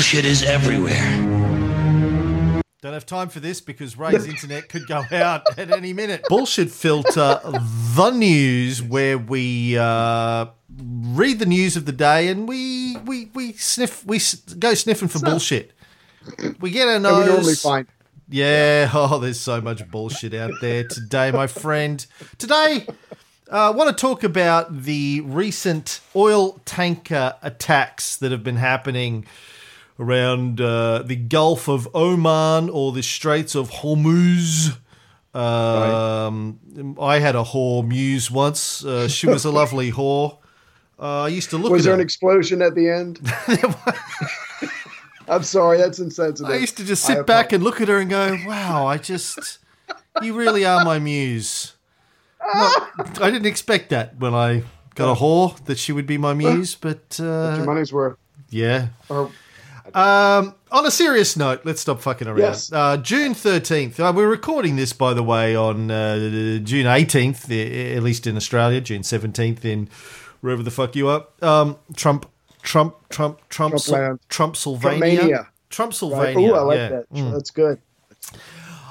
bullshit is everywhere. Don't have time for this because Ray's internet could go out at any minute. Bullshit filter, the news, where we uh, read the news of the day and we we we sniff we go sniffing for bullshit. We get our And nose. we normally find. Yeah. Oh, there's so much bullshit out there today, my friend. Today, uh, I want to talk about the recent oil tanker attacks that have been happening around uh, the Gulf of Oman or the Straits of Hormuz. Um, I had a whore muse once. Uh, she was a lovely whore. Uh, I used to look Was at there her. an explosion at the end? I'm sorry, that's insensitive. I used to just sit back and look at her and go, "Wow, I just, you really are my muse." Not- I didn't expect that when I got a whore that she would be my muse, but Your uh, money's worth. yeah. Or Um, on a serious note, let's stop fucking around. Yes. Uh, June 13th, uh, we're recording this, by the way, on uh, June 18th, at least in Australia, June 17th in wherever the fuck you are. Um, Trump, Trump, Trump, Trump, Trumpland. Trump, Sylvania. Trump, right? Sylvania. Ooh, I like yeah. that. Mm. That's good.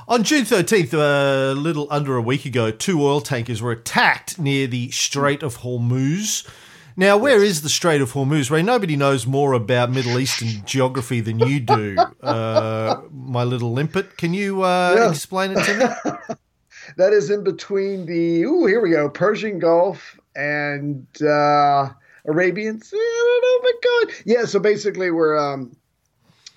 On June 13th, a little under a week ago, two oil tankers were attacked near the Strait of Hormuz. Now, where is the Strait of Hormuz? Ray, nobody knows more about Middle Eastern geography than you do, uh, my little limpet. Can you uh, Yeah. explain it to me? That is in between the ooh, here we go, Persian Gulf and uh Arabian Sea. I my God. Yeah, so basically we're um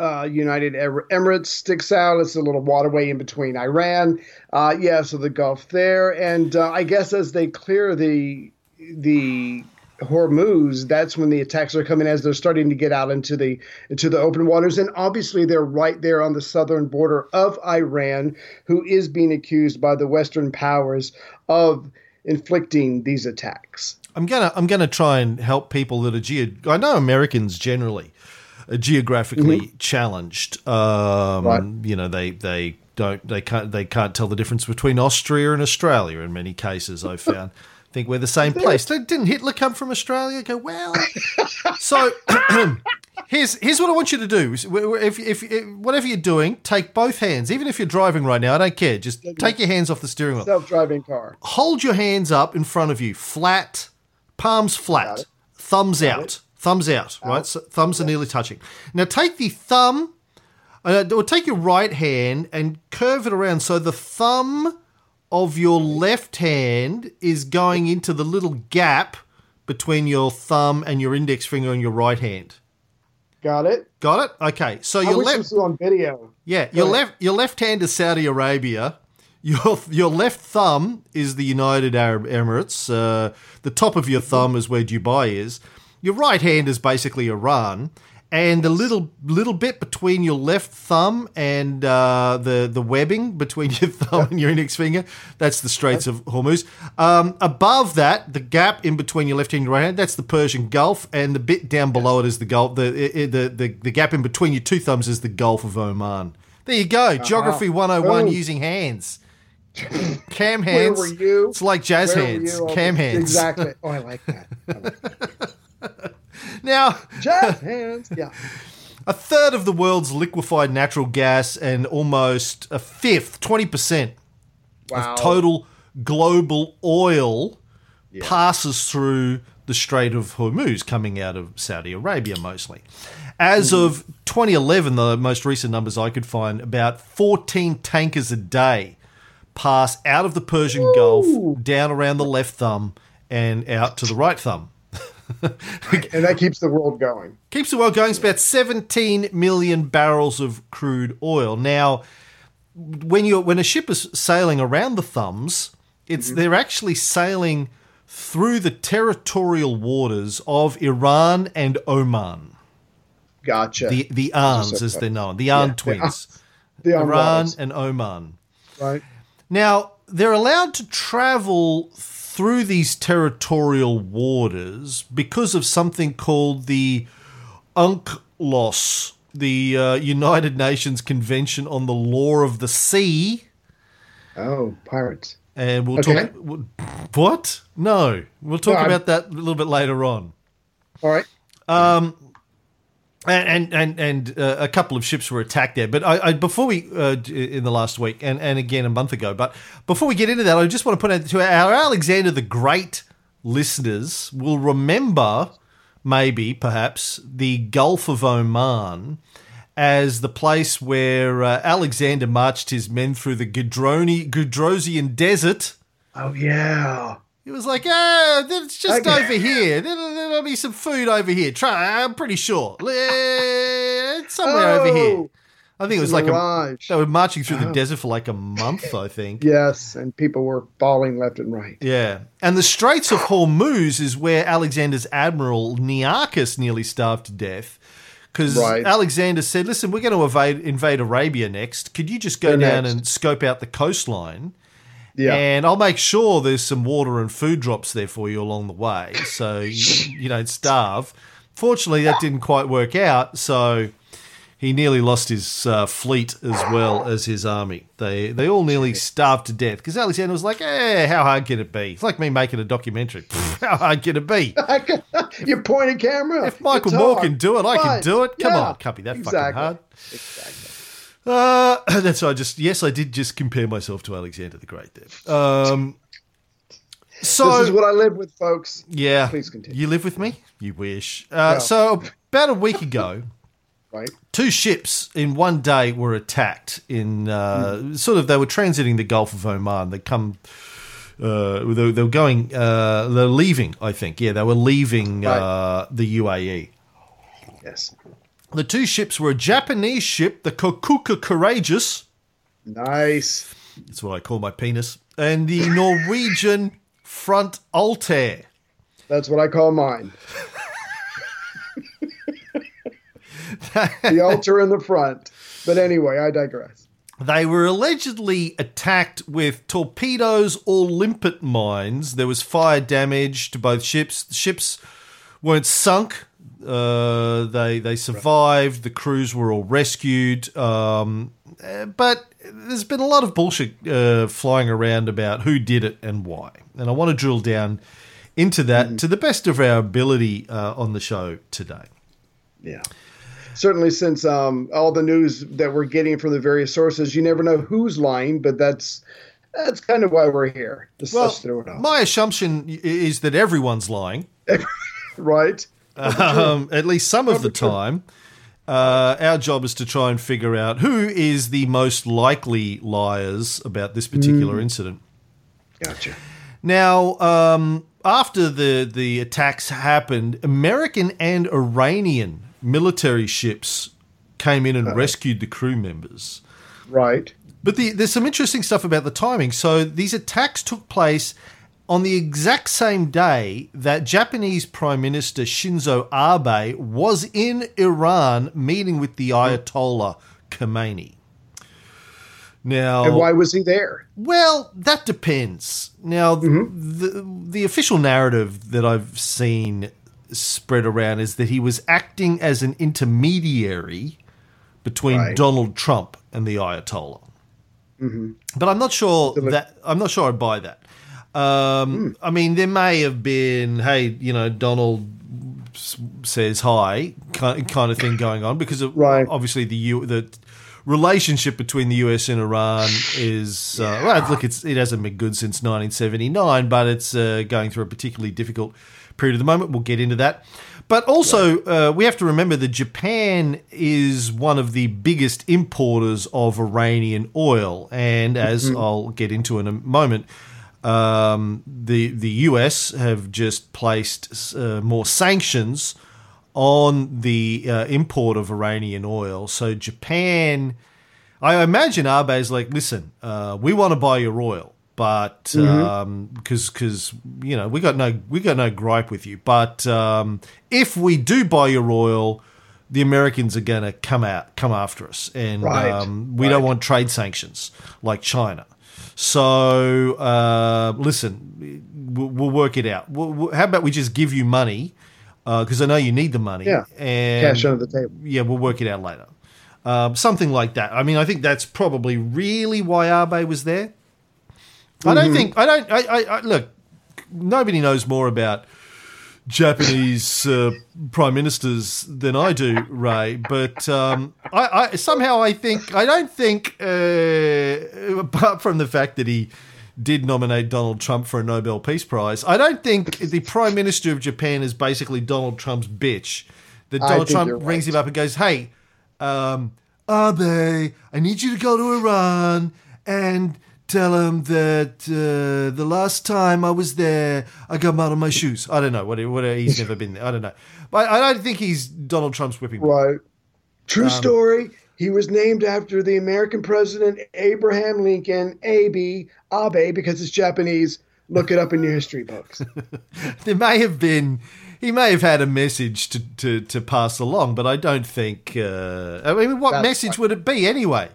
uh, United Emirates sticks out. It's a little waterway in between Iran. Uh, yeah, so the Gulf there, and uh, I guess as they clear the the Hormuz, that's when the attacks are coming as they're starting to get out into the into the open waters, and obviously they're right there on the southern border of Iran, who is being accused by the Western powers of inflicting these attacks. I'm gonna I'm gonna try and help people that are geo. I know Americans generally are geographically challenged. Um, Mm-hmm. Right. You know they they don't they can't they can't tell the difference between Austria and Australia in many cases. I've found. I think we're the same place. Didn't Hitler come from Australia? Go well. so here's here's what I want you to do. If, if, if whatever you're doing, take both hands. Even if you're driving right now, I don't care. Just take your hands off the steering wheel Self-driving car. hold your hands up in front of you, flat, palms Got flat, it. thumbs out, thumbs out, right? So thumbs are nearly touching. Now take the thumb, uh, or take your right hand and curve it around so the thumb of your left hand is going into the little gap between your thumb and your index finger on your right hand. Got it. Got it? Okay. So I your wish left this was on video. yeah, your left your left hand is Saudi Arabia. Your your left thumb is the United Arab Emirates. Uh, the top of your thumb is where Dubai is. Your right hand is basically Iran, and the little little bit between your left thumb and uh, the the webbing between your thumb and your index finger, that's the Straits of Hormuz. Um, above that, the gap in between your left hand and your right hand, that's the Persian Gulf, and the bit down below it is the Gulf. The the the, the, gap in between your two thumbs is the Gulf of Oman. There you go, Geography 101 Boom. using hands. Cam Where hands. were you? It's like jazz Where hands. Cam hands. Exactly. Oh, I like that. I like that. Now, Jazz hands. Yeah. a third of the world's liquefied natural gas and almost a fifth, 20% Wow. of total global oil passes through the Strait of Hormuz, coming out of Saudi Arabia mostly. As Hmm. of 2011, the most recent numbers I could find, about 14 tankers a day pass out of the Persian Gulf, down around the left thumb, and out to the right thumb. And that keeps the world going. Keeps the world going. It's about 17 million barrels of crude oil. Now, when you when a ship is sailing around the thumbs, it's mm-hmm. they're actually sailing through the territorial waters of Iran and Oman. Gotcha. The the so as they're known, the An Yeah, twins, the Iran and Oman. right? Now, they're allowed to travel through these territorial waters because of something called the UNCLOS, the uh, United Nations Convention on the Law of the Sea. Oh, pirates. And we'll Okay. talk. What? No. We'll talk No, about that a little bit later on. All right. And and and uh, a couple of ships were attacked there. But I, I before we uh, in the last week and and again a month ago. But before we get into that, I just want to put out to our Alexander the Great listeners will remember maybe perhaps the Gulf of Oman as the place where uh, Alexander marched his men through the Gudroni, Gudrosian desert. Oh yeah. He was like, "Ah, it's just okay. over here. There'll, there'll, be some food over here. Try, I'm pretty sure. It's somewhere oh, over here." I think it was like a, they were marching through oh. the desert for like a month. I think. yes, and people were falling left and right. Yeah, and the Straits of Hormuz is where Alexander's admiral Nearchus nearly starved to death because right. Alexander said, "Listen, we're going to invade, invade Arabia next. Could you just go They're down next. and scope out the coastline?" Yeah. And I'll make sure there's some water and food drops there for you along the way so you, you don't starve. Fortunately, that didn't quite work out. So he nearly lost his uh, fleet as well as his army. They they all nearly starved to death because Alexander was like, "Eh, how hard can it be?" It's like me making a documentary. how hard can it be? you point a camera. If Michael Moore can do it, I can do it. Come yeah, on, can't be that exactly. fucking hard. Exactly. Uh, that's I just yes, I did just compare myself to Alexander the Great there. Um, so this is what I live with, folks. Yeah, please continue. You live with me? You wish. Uh, no. So about a week ago, right, two ships in one day were attacked in uh, mm. sort of they were transiting the Gulf of Oman. They come. Uh, they, they, were going. Uh, they're leaving. I think. Yeah, they were leaving right. uh, the UAE. Yes. The two ships were a Japanese ship, the Kokuka Courageous. Nice. That's what I call my penis. And the Norwegian Front Altair. That's what I call mine. the altar in the front. But anyway, I digress. They were allegedly attacked with torpedoes or limpet mines. There was fire damage to both ships. The ships weren't sunk, uh, they they survived. The crews were all rescued. Um, but there's been a lot of bullshit uh, flying around about who did it and why. And I want to drill down into that mm to the best of our ability uh, on the show today. Yeah. Certainly, since um, all the news that we're getting from the various sources, you never know who's lying, but that's that's kind of why we're here. Just well, my assumption is that everyone's lying. right. Um, at least some of the time. Uh, our job is to try and figure out who is the most likely liars about this particular mm. incident. Gotcha. Now, um, after the the attacks happened, American and Iranian military ships came in and uh, rescued the crew members. Right. But the, there's some interesting stuff about the timing. So these attacks took place on the exact same day that Japanese Prime Minister Shinzo Abe was in Iran meeting with the Ayatollah Khomeini. Now, and why was he there? Well, that depends. Now, mm-hmm. the the official narrative that I've seen spread around is that he was acting as an intermediary between right. Donald Trump and the Ayatollah. Mm-hmm. But I'm not sure that I'm not sure I buy that. Um, mm. I mean, there may have been, hey, you know, Donald says hi kind of thing going on because of, right. obviously the U, the relationship between the US and Iran is uh, well, look, it's it hasn't been good since 1979, but it's uh, going through a particularly difficult period at the moment. We'll get into that. But also, uh, we have to remember that Japan is one of the biggest importers of Iranian oil. And as mm-hmm. I'll get into in a moment, um, the the US have just placed uh, more sanctions on the uh, import of Iranian oil. So Japan, I imagine Abe is like, listen, uh, we want to buy your oil, but because mm-hmm. um, because you know we got no we got no gripe with you, but um, if we do buy your oil. The Americans are going to come out, come after us, and right. um, we right. don't want trade sanctions like China. So uh, listen, we'll, we'll, work it out. We'll, how about we just give you money because uh, I know you need the money. Yeah, and cash under the table. Yeah, we'll work it out later. Um, something like that. I mean, I think that's probably really why Abe was there. Mm-hmm. I don't mm-hmm. think I don't. I, I, I, look. Nobody knows more about Japanese uh, prime ministers than I do, Ray. But um, I, I, somehow I think I don't think, uh, apart from the fact that he did nominate Donald Trump for a Nobel Peace Prize, I don't think the prime minister of Japan is basically Donald Trump's bitch. That Donald Trump right. rings him up and goes, "Hey, um, Abe, I need you to go to Iran and." Tell him that uh, the last time I was there, I got mud on my shoes. I don't know. What, what he's never been there. I don't know. But I don't think he's Donald Trump's whipping. boy. Right. True story. He was named after the American president Abraham Lincoln, Abe, Abe, because it's Japanese. Look it up in your history books. There may have been. He may have had a message to, to, to pass along, but I don't think. Uh, I mean, what That's message fine. would it be anyway?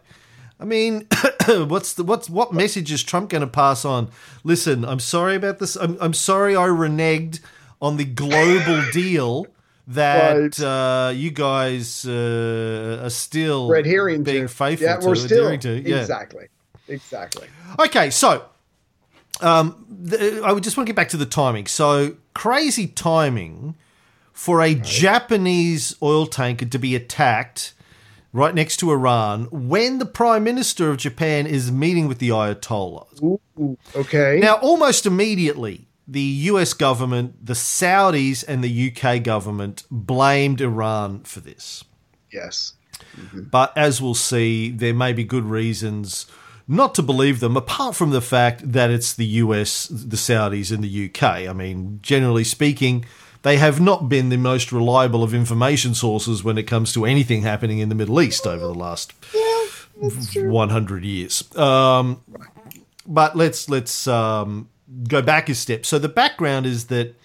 I mean, what's the what's what message is Trump going to pass on? Listen, I'm sorry about this. I'm, I'm sorry I reneged on the global deal that Right. uh, you guys uh, are still adhering being to. faithful yeah, to, we're still adhering to. Yeah. exactly, exactly. Okay, so um, the, I would just want to get back to the timing. So crazy timing for a Japanese oil tanker to be attacked right next to Iran when the prime minister of Japan is meeting with the Ayatollah. Ooh, okay. Now, almost immediately, the US government, the Saudis, and the UK government blamed Iran for this. yes. Mm-hmm. But as we'll see, there may be good reasons not to believe them, apart from the fact that it's the US, the Saudis, and the UK. I mean, generally speaking, they have not been the most reliable of information sources when it comes to anything happening in the Middle East over the last 100 years. Um, but let's let's um, go back a step. So the background is that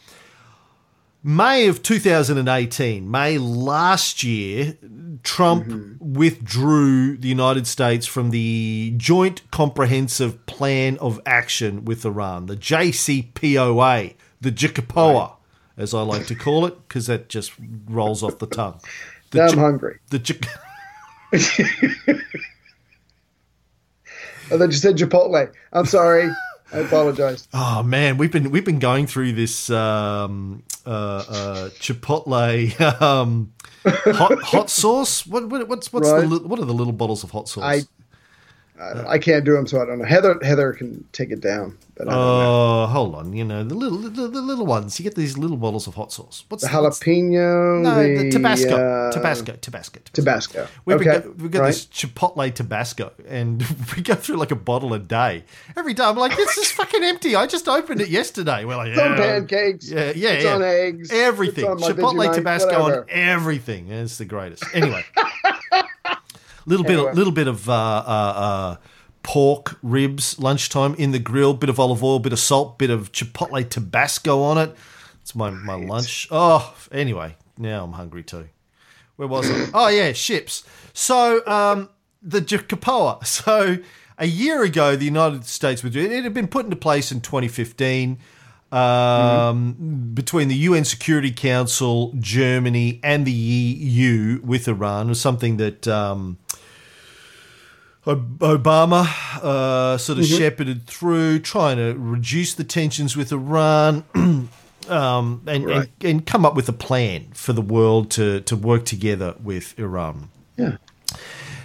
May of 2018, May last year, Trump withdrew the United States from the Joint Comprehensive Plan of Action with Iran, the JCPOA, the JCPOA, as I like to call it, because that just rolls off the tongue. The Now I'm hungry. the J- I thought you said Chipotle. I'm sorry. I apologize. Oh man, we've been we've been going through this um, uh, uh, Chipotle um, hot hot sauce. What, what what's what's Right. li- what are the little bottles of hot sauce? I I, I can't do them, so I don't know. Heather Heather can take it down, but I don't know. Oh, hold on. You know the little the, the little ones. You get these little bottles of hot sauce. What's The what's- jalapeno, No, the, Tabasco. uh, Tabasco. Tabasco. Tabasco. We've okay, got, we've got right. this Chipotle Tabasco, and we go through like a bottle a day. Every day I'm like, this is fucking empty. I just opened it yesterday. We're like, It's on yeah, pancakes. Yeah, yeah, It's yeah. on eggs. Everything. It's on Chipotle Vegemite, Tabasco whatever. on everything. It's the greatest. Anyway, little bit, Anyway. little bit of uh, uh, uh, pork ribs lunchtime in the grill. Bit of olive oil, bit of salt, bit of Chipotle Tabasco on it. It's my my lunch. Oh, anyway, now I'm hungry too. Where was I? Oh yeah, ships. So um, the Jacapoa. So a year ago, the United States withdrew. It had been put into place in 2015 um, between the UN Security Council, Germany, and the EU with Iran. It was something that. Um, Obama uh, sort of shepherded through, trying to reduce the tensions with Iran, um, and, Right. and and come up with a plan for the world to to work together with Iran. Yeah.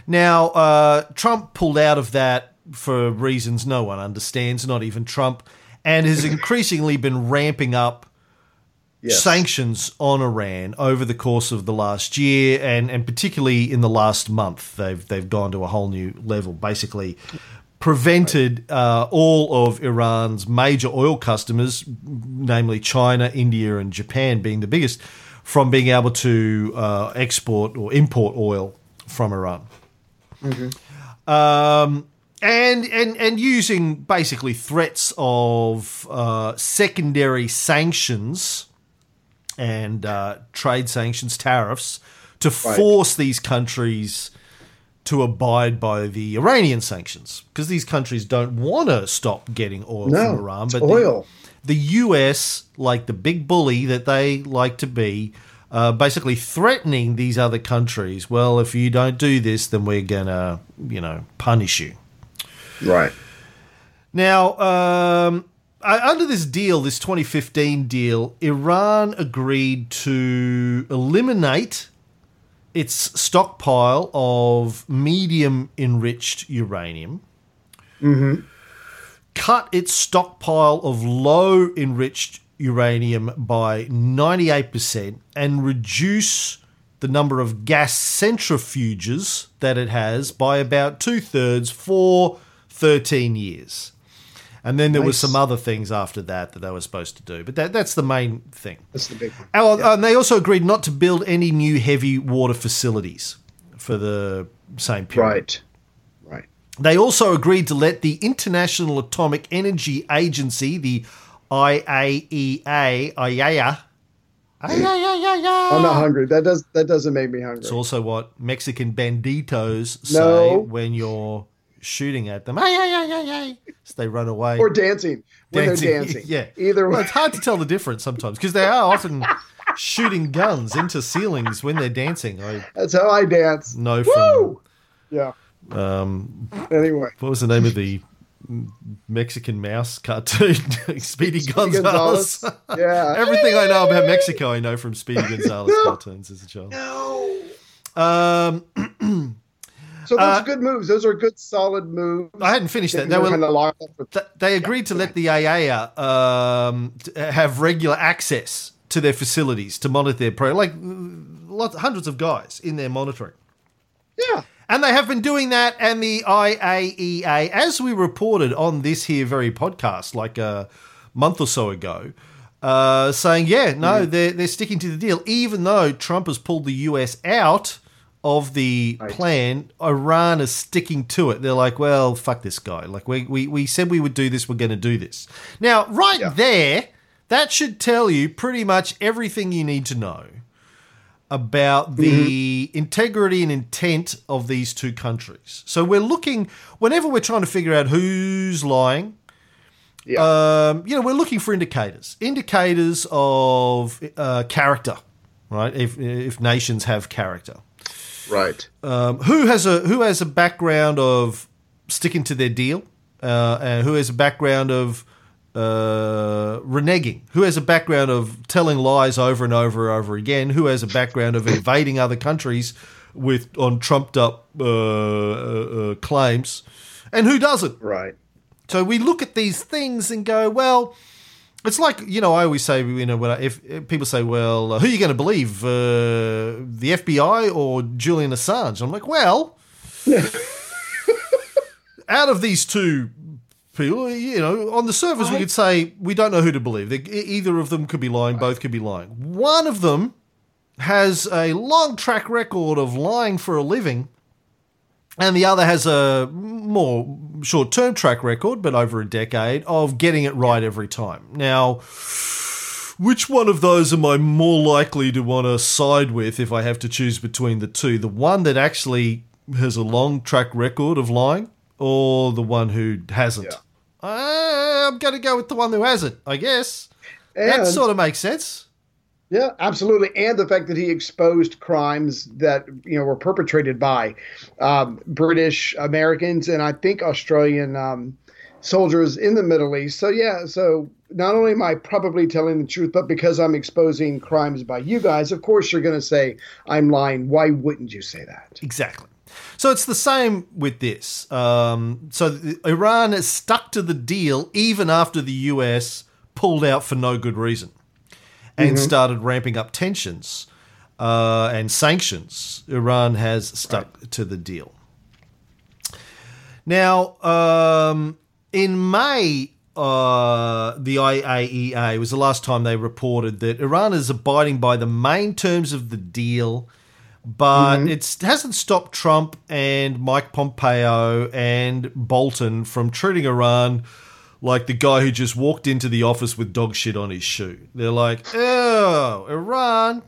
Now, uh, Trump pulled out of that for reasons no one understands, not even Trump, and has increasingly been ramping up Sanctions on Iran over the course of the last year, and, and particularly in the last month, they've they've gone to a whole new level. Basically, prevented uh, all of Iran's major oil customers, namely China, India, and Japan, being the biggest, from being able to uh, export or import oil from Iran. Um, and and and using basically threats of uh, secondary sanctions and uh, trade sanctions, tariffs, to force these countries to abide by the Iranian sanctions because these countries don't want to stop getting oil No, from Iran. it's But oil. The, the U.S., like the big bully that they like to be, uh, basically threatening these other countries. Well, if you don't do this, then we're gonna, you know, punish you. Right. Now, um, under this deal, this 2015 deal, Iran agreed to eliminate its stockpile of medium enriched uranium, mm-hmm. cut its stockpile of low enriched uranium by 98%, and reduce the number of gas centrifuges that it has by about two thirds for 13 years. And then there was Nice. some other things after that that they were supposed to do, but that, that's the main thing. That's the big one. Oh, And they also agreed not to build any new heavy water facilities for the same period. Right. Right. They also agreed to let the International Atomic Energy Agency, the IAEA, IAEA, I'm not hungry. That does that doesn't make me hungry. It's also what Mexican banditos say No. when you're shooting at them. Ay, ay, ay, ay, ay. So they run away. or dancing when they're dancing. yeah. Either Well, way. it's hard to tell the difference sometimes because they are often shooting guns into ceilings when they're dancing. I That's how I dance. from Woo! Yeah. um, Anyway. what was the name of the Mexican mouse cartoon? Speedy Gonzales. Gonzalez. Yeah. Everything I know about Mexico, I know from Speedy Gonzales cartoons as a child. No. Um, So those Uh, are good moves. Those are good, solid moves. I hadn't finished that. They were kind of locked up with- Th- they agreed to let the AAA um, have regular access to their facilities to monitor their pro, like lots, hundreds of guys in there monitoring. Yeah. And they have been doing that, and the IAEA, as we reported on this here very podcast, like a month or so ago, uh, saying, yeah, no, they're, they're sticking to the deal, even though Trump has pulled the US out of the Right. plan, Iran is sticking to it. They're like, well, fuck this guy. Like, we, we, we said we would do this, we're going to do this. Now, right Yeah. there, that should tell you pretty much everything you need to know about the integrity and intent of these two countries. So we're looking whenever we're trying to figure out who's lying. Yeah. Um, you know, we're looking for indicators, indicators of uh, character, right? If if nations have character, right. um, who has a who has a background of sticking to their deal, uh, and who has a background of uh, reneging, who has a background of telling lies over and over and over again, who has a background of invading other countries with on trumped up uh, uh, uh, claims, and who doesn't. Right. So we look at these things and go, well, it's like you know I always say you know when I, if, if people say, well, uh, who are you going to believe, uh, the FBI or Julian Assange? I'm like, well, out of these two people, you know, on the surface we could say we don't know who to believe. They, either of them could be lying, both could be lying. One of them has a long track record of lying for a living and the other has a more short term track record, but over a decade, of getting it right every time. Now, which one of those am I more likely to want to side with if I have to choose between the two? The one that actually has a long track record of lying, or the one who hasn't? Yeah. Uh, I'm going to go with the one who hasn't, I guess. And that sort of makes sense. Yeah, absolutely. And the fact that he exposed crimes that you know were perpetrated by um, British Americans and I think Australian um, soldiers in the Middle East. So yeah, so not only am I probably telling the truth, but because I'm exposing crimes by you guys, of course you're going to say I'm lying. Why wouldn't you say that? Exactly. So it's the same with this. Um, so Iran is stuck to the deal even after the US pulled out for no good reason and started ramping up tensions uh, and sanctions. Iran has stuck to the deal. Now, um, in May, uh, the IAEA was the last time they reported that Iran is abiding by the main terms of the deal, but it hasn't stopped Trump and Mike Pompeo and Bolton from treating Iran like the guy who just walked into the office with dog shit on his shoe. They're like, oh, Iran,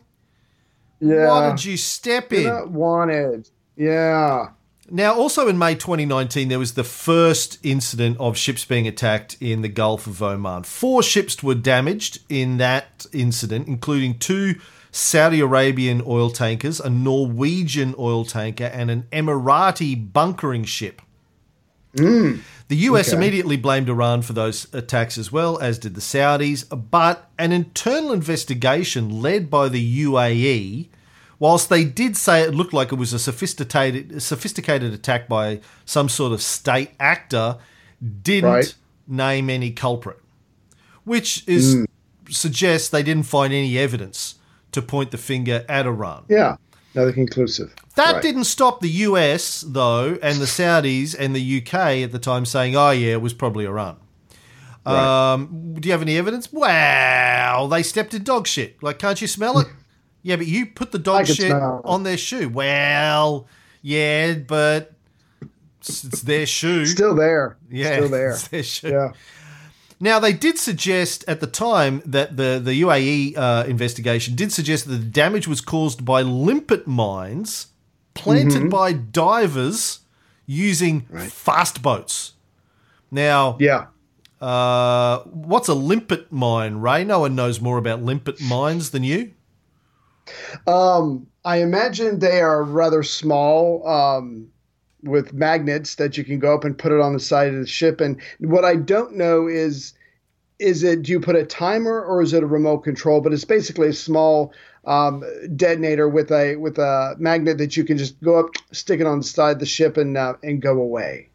Yeah, why did you step in? You're not wanted. Yeah. Now, also in May 2019, there was the first incident of ships being attacked in the Gulf of Oman. Four ships were damaged in that incident, including two Saudi Arabian oil tankers, a Norwegian oil tanker, and an Emirati bunkering ship. Mm. The US Okay. immediately blamed Iran for those attacks as well, as did the Saudis. But an internal investigation led by the UAE, whilst they did say it looked like it was a sophisticated, sophisticated attack by some sort of state actor, didn't Right. name any culprit, which is suggests they didn't find any evidence to point the finger at Iran. Yeah, another conclusive. That Right. didn't stop the US, though, and the Saudis and the UK at the time saying, oh, yeah, it was probably Iran. Right. Um, do you have any evidence? Wow, they stepped in dog shit. Like, can't you smell it? yeah, but you put the dog shit on their shoe. Well, yeah, but it's, it's their shoe. Still there. yeah, Still there. it's their shoe. Yeah. Now, they did suggest at the time that the, the UAE uh, investigation did suggest that the damage was caused by limpet mines planted Mm-hmm. by divers using fast boats. Now, Yeah. uh, what's a limpet mine, Ray? No one knows more about limpet mines than you. Um, I imagine they are rather small, um, with magnets that you can go up and put it on the side of the ship. And what I don't know is, is it do you put a timer or is it a remote control? But it's basically a small um, detonator with a with a magnet that you can just go up, stick it on the side of the ship, and uh, and go away.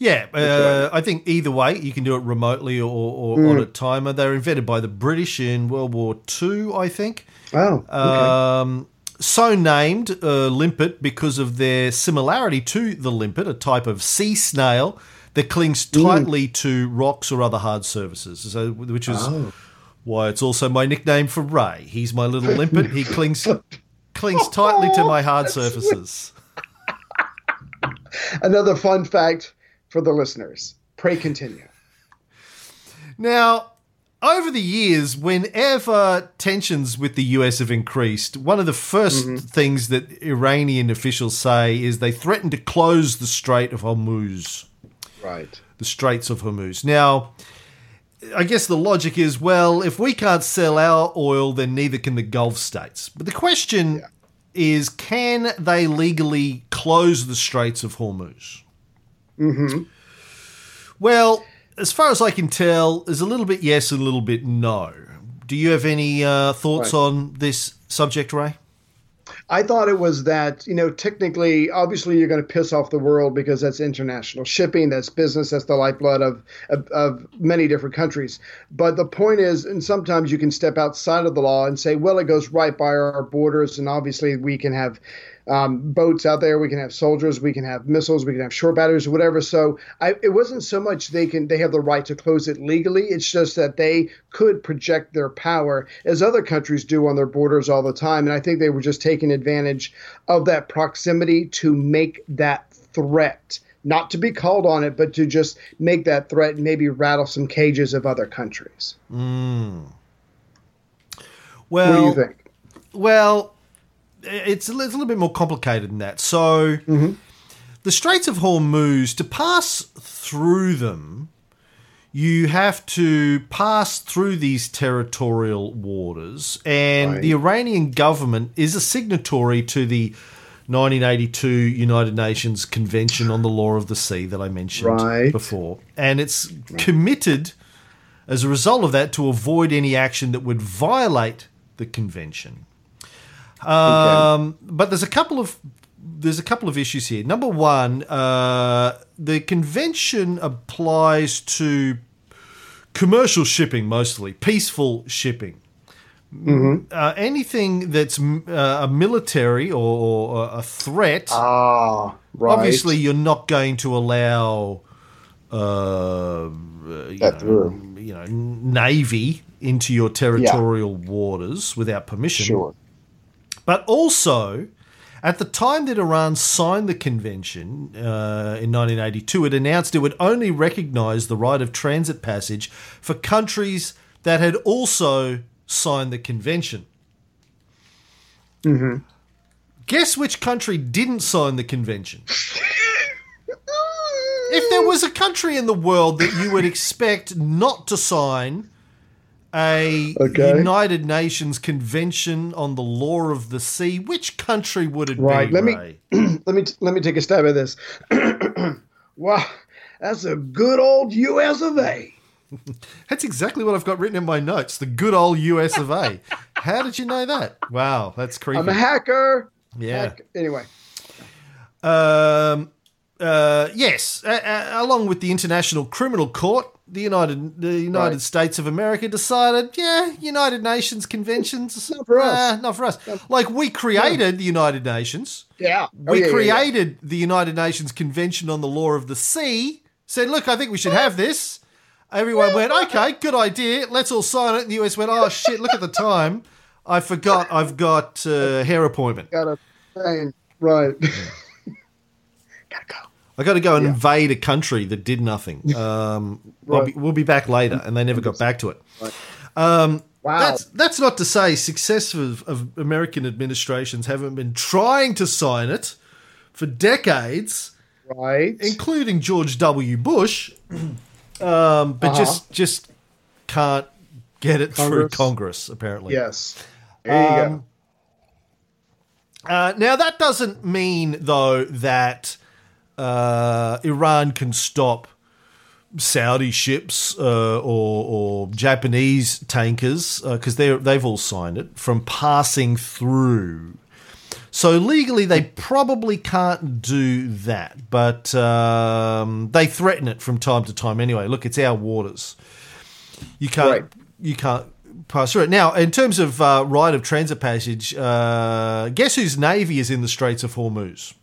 Yeah, uh, I think either way, you can do it remotely or, or on Mm. a timer. They were invented by the British in World War II, I think. Oh, okay. Um, so named uh, limpet because of their similarity to the limpet, a type of sea snail that clings Mm. tightly to rocks or other hard surfaces. So, which is Oh. why it's also my nickname for Ray. He's my little limpet. He clings clings tightly to my hard surfaces. Another fun fact for the listeners. Pray continue. Now, over the years, whenever tensions with the US have increased, one of the 1st things that Iranian officials say is they threaten to close the Strait of Hormuz. Right. the Straits of Hormuz. Now, I guess the logic is well, if we can't sell our oil, then neither can the Gulf states. But the question is can they legally close the Straits of Hormuz? Mm-hmm. Well, as far as I can tell, there's a little bit yes and a little bit no. Do you have any uh, thoughts Right. on this subject, Ray? I thought it was that, you know, technically, obviously, you're going to piss off the world because that's international shipping, that's business, that's the lifeblood of, of, of many different countries. But the point is, and sometimes you can step outside of the law and say, well, it goes right by our borders, and obviously we can have um, boats out there, we can have soldiers, we can have missiles, we can have short batteries, whatever. So I, it wasn't so much they can they have the right to close it legally. It's just that they could project their power as other countries do on their borders all the time. And I think they were just taking advantage of that proximity to make that threat. Not to be called on it, but to just make that threat and maybe rattle some cages of other countries. Well, what do you think? Well, it's a it's a little bit more complicated than that. So, mm-hmm. the Straits of Hormuz, to pass through them, you have to pass through these territorial waters, and Right. the Iranian government is a signatory to the 1982 United Nations Convention on the Law of the Sea that I mentioned Right. before, and it's committed as a result of that to avoid any action that would violate the convention. Um, But there's a couple of there's a couple of issues here. Number one, uh, the convention applies to commercial shipping mostly, peaceful shipping. Uh, anything that's uh, a military or, or a threat, Ah, right. obviously you're not going to allow uh, you, know, you know navy into your territorial waters without permission. Sure. But also, at the time that Iran signed the convention uh, in 1982, it announced it would only recognize the right of transit passage for countries that had also signed the convention. Mm-hmm. Guess which country didn't sign the convention? if there was a country in the world that you would expect not to sign a Okay. United Nations Convention on the Law of the Sea, which country would it Right. be? Let me let me let me take a stab at this. wow, That's a good old U.S. of A. That's exactly what I've got written in my notes. The good old US of A. How did you know that? Wow, that's creepy. I'm a hacker. yeah. Hack- Anyway, Um, uh, yes, uh, uh, along with the International Criminal Court, the United the United Right. States of America decided, yeah, United Nations conventions, Not for us. nah, not for us. Like we created the United Nations, yeah, Oh, we yeah, yeah, yeah. created the United Nations Convention on the Law of the Sea. Said, look, I think we should have this. Everyone went, okay, good idea. Let's all sign it. And the US went, oh shit, look at the time. I forgot I've got uh, hair appointment. Got a. Right. Gotta go. I got to go and invade a country that did nothing. Um, I'll be, we'll be back later, and they never got back to it. Wow. That's that's not to say success of, of American administrations haven't been trying to sign it for decades, right. including George W. Bush, um, but Uh-huh. just just can't get it through Congress. Congress apparently. yes. There you Um, go. Uh, now that doesn't mean though that uh, Iran can stop Saudi ships uh, or, or Japanese tankers because they they've all signed it from passing through. So legally, they probably can't do that, but um, they threaten it from time to time anyway. Look, it's our waters. You can't Right. you can't pass through it. Now, in terms of uh, right of transit passage, uh, guess whose navy is in the Straits of Hormuz?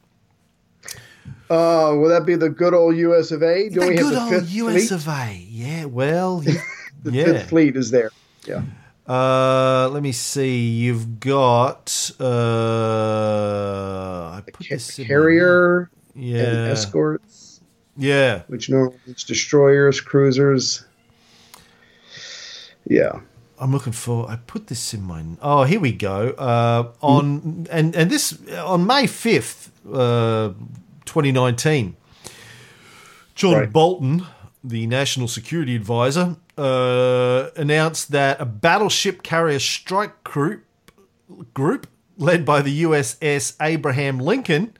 Uh, will that be the good old U.S. of A? Do the we have good the old US fleet? of A. Yeah, well, The yeah. fifth fleet is there. Yeah. Uh, let me see. You've got. Uh, I put this carrier and Yeah, escorts, yeah. which normally means destroyers, cruisers. Yeah. I'm looking for. I put this in my. Oh, here we go. Uh, on and and this on May fifth, uh, 2019. John Right. Bolton, the national security advisor, uh, announced that a battleship carrier strike group group led by the USS Abraham Lincoln,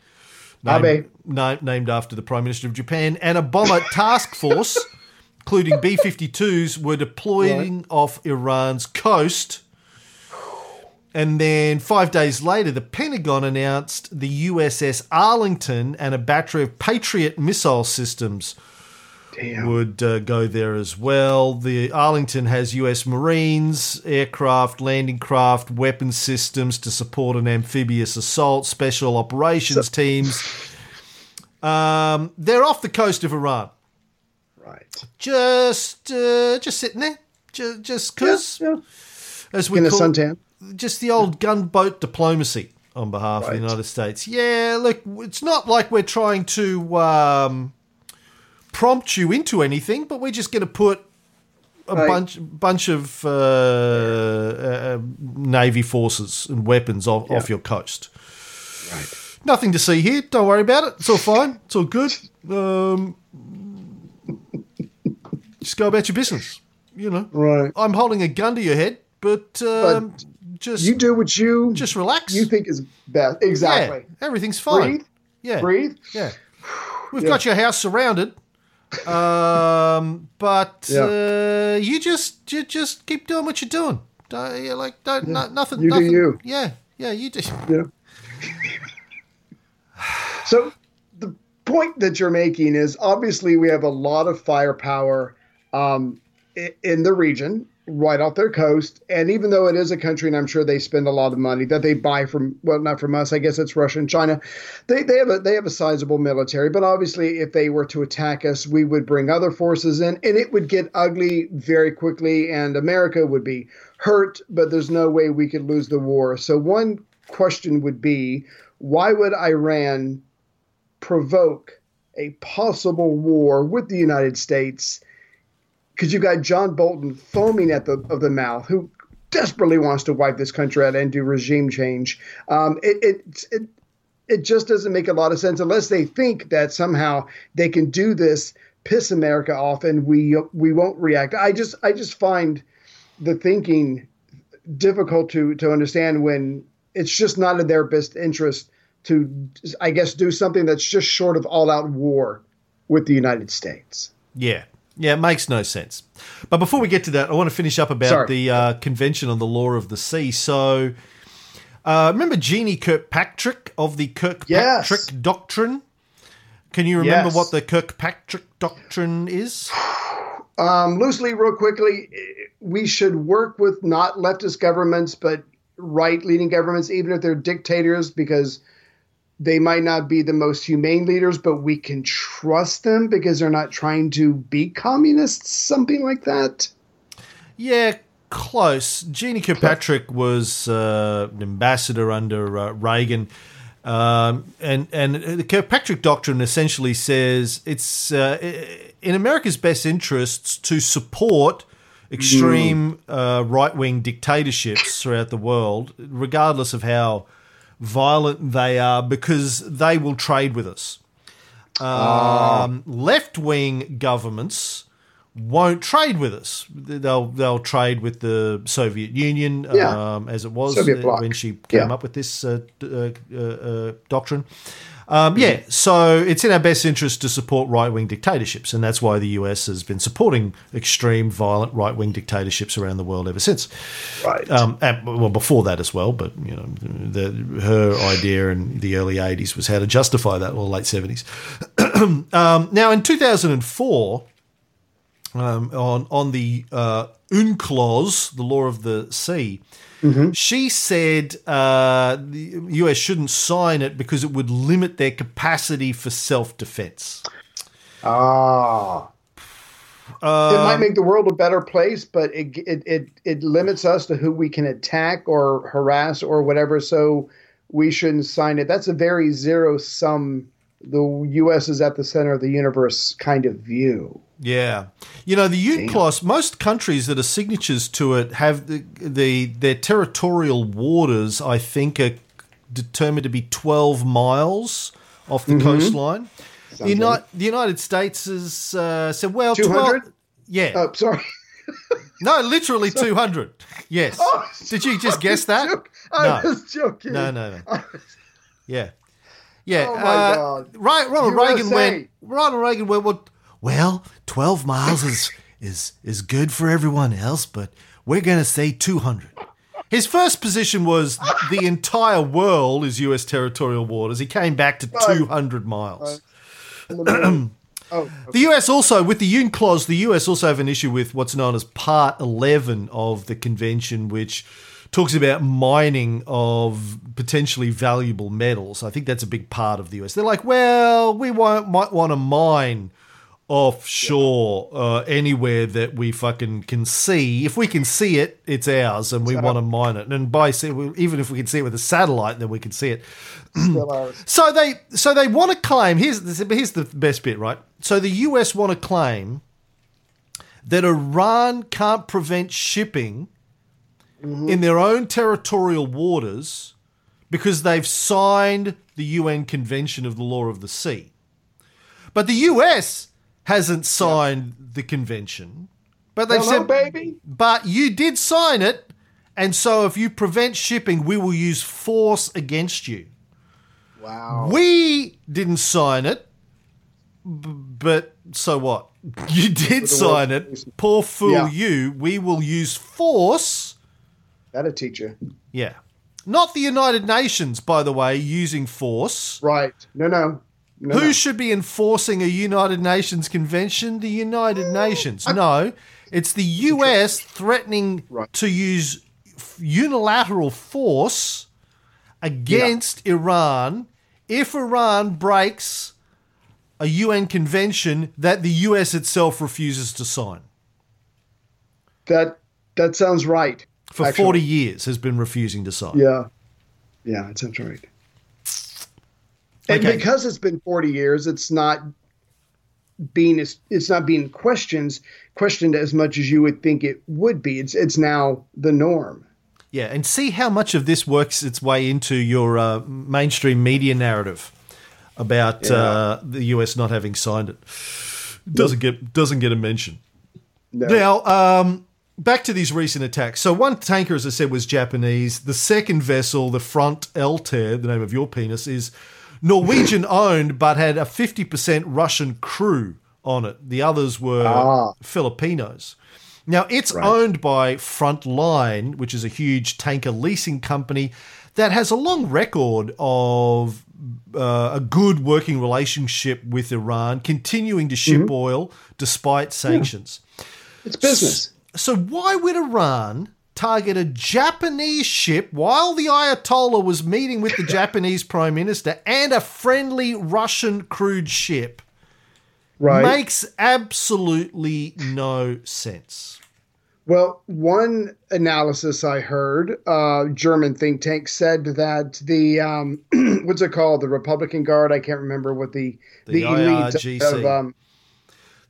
named, na- named after the Prime Minister of Japan, and a bomber task force, including B 52s, were deploying off Iran's coast. And then five days later, the Pentagon announced the USS Arlington and a battery of Patriot missile systems Damn. would uh, go there as well. The Arlington has U.S. Marines, aircraft, landing craft, weapon systems to support an amphibious assault, special operations teams. Um, they're off the coast of Iran, Right. just uh, just sitting there, just just Yeah, yeah. as we In a call suntan. Just the old gunboat diplomacy on behalf of the United States. Yeah, look, it's not like we're trying to um, prompt you into anything, but we're just going to put a Right. bunch bunch of uh, uh, navy forces and weapons off, off your coast. Right. Nothing to see here. Don't worry about it. It's all fine. It's all good. Um, just go about your business. You know, Right. I'm holding a gun to your head, but, um, just You do what you just relax. you think is best. Exactly. Yeah, everything's fine. Breathe. Yeah, Breathe. yeah. We've Yeah. got your house surrounded, um, but Yeah. uh, you just you just keep doing what you're doing. Don't, you like don't no, nothing. You do you. Yeah, yeah. You do. Yeah. so the point that you're making is obviously we have a lot of firepower um, in the region, right off their coast, and even though it is a country, and I'm sure they spend a lot of money that they buy from, well, not from us, I guess it's Russia and China. They they have a they have a sizable military, but obviously if they were to attack us, we would bring other forces in, and it would get ugly very quickly, and America would be hurt. But there's no way we could lose the war. So one question would be why would Iran provoke a possible war with the United States? Because you've got John Bolton foaming at the of the mouth, who desperately wants to wipe this country out and do regime change. Um, it, it it it just doesn't make a lot of sense unless they think that somehow they can do this, piss America off, and we we won't react. I just I just find the thinking difficult to to understand when it's just not in their best interest to I guess do something that's just short of all out war with the United States. Yeah. Yeah, it makes no sense. But before we get to that, I want to finish up about Sorry. the uh, Convention on the Law of the Sea. So, uh, remember Jeannie Kirkpatrick of the Kirkpatrick Yes. Doctrine? Can you remember Yes. what the Kirkpatrick Doctrine is? Um, loosely, real quickly, we should work with not leftist governments, but right leaning governments, even if they're dictators, because they might not be the most humane leaders, but we can trust them because they're not trying to be communists, something like that. Yeah, close. Jeane Kirkpatrick was uh, an ambassador under uh, Reagan. Um, and and the Kirkpatrick doctrine essentially says it's uh, in America's best interests to support extreme uh, right wing dictatorships throughout the world, regardless of how violent they are, because they will trade with us. Um, Left wing governments won't trade with us. They'll they'll trade with the Soviet Union Yeah. um, as it was when she came Yeah. up with this uh, uh, uh, uh, doctrine. Um, yeah, so it's in our best interest to support right wing dictatorships, and that's why the US has been supporting extreme, violent right wing dictatorships around the world ever since. Right. Um, and, well, before that as well, but you know, the, her idea in the early '80s was how to justify that, or late '70s. um, now, in 2004, um, on on the uh, UNCLOS, the law of the sea, she said uh, the US shouldn't sign it because it would limit their capacity for self defense. Ah. it might make the world a better place, but it, it it it limits us to who we can attack or harass or whatever. So we shouldn't sign it. That's a very zero sum. The U.S. is at the center of the universe kind of view. Yeah, you know the UNCLOS. Most countries that are signatures to it have the, the their territorial waters. I think are determined to be twelve miles off the coastline. The, Sounds Uni- the United States has uh, said, well, 200? 12 Yeah, Oh, sorry. no, literally two hundred. Yes. Oh, Did you just guess that? Joke. I No. was joking. No, no, no. Yeah, yeah. Oh uh. Right, Ronald USA. Reagan went. Ronald Reagan went. Well, well, twelve miles is is is good for everyone else, but we're going to say two hundred. His first position was the entire world is U.S. territorial waters. He came back to Right. two hundred miles. oh, The US also, with the UNCLOS, the US also have an issue with what's known as Part 11 of the convention, which talks about mining of potentially valuable metals. I think that's a big part of the US. They're like, well, we won't, might want to mine offshore uh, anywhere that we fucking can see. If we can see it, it's ours, and we want to mine it. And by see, even if we can see it with a satellite, then we can see it. So they so they want to claim here's here's the best bit, right? So the US want to claim that Iran can't prevent shipping in their own territorial waters because they've signed the UN Convention of the Law of the Sea. But the US hasn't signed the convention. But they've Hello, said baby. but you did sign it, and so if you prevent shipping, we will use force against you. Wow. We didn't sign it, b- but so what? You did sign it. Poor fool Yeah. you. We will use force. That'll teach you. Yeah. Not the United Nations, by the way, using force. Right. No, no. no Who no. should be enforcing a United Nations convention? The United Nations. No, it's the US threatening Right. to use unilateral force against Iran if Iran breaks a UN convention that the US itself refuses to sign. That that sounds right. For actually. 40 years has been refusing to sign. Yeah. Yeah, that sounds right. And Okay. because it's been 40 years, it's not being it's not being questioned questioned as much as you would think it would be. It's it's now the norm. Yeah, and see how much of this works its way into your uh, mainstream media narrative about uh, the US not having signed it. Doesn't get doesn't get a mention. No. Now, um, back to these recent attacks. So one tanker, as I said, was Japanese. The second vessel, the Front Altair, the name of your penis, is Norwegian owned, but had a 50% Russian crew on it. The others were Ah. Filipinos. Now, it's Right. owned by Frontline, which is a huge tanker leasing company that has a long record of uh, a good working relationship with Iran, continuing to ship Mm-hmm. oil despite sanctions. It's business. So, why would Iran target a Japanese ship while the Ayatollah was meeting with the Japanese Prime Minister and a friendly Russian crewed ship? Right. Makes absolutely no sense. Well, one analysis I heard, uh, German think tank said that the um, what's it called, the Republican Guard? I can't remember what the The elite IRGC. of um,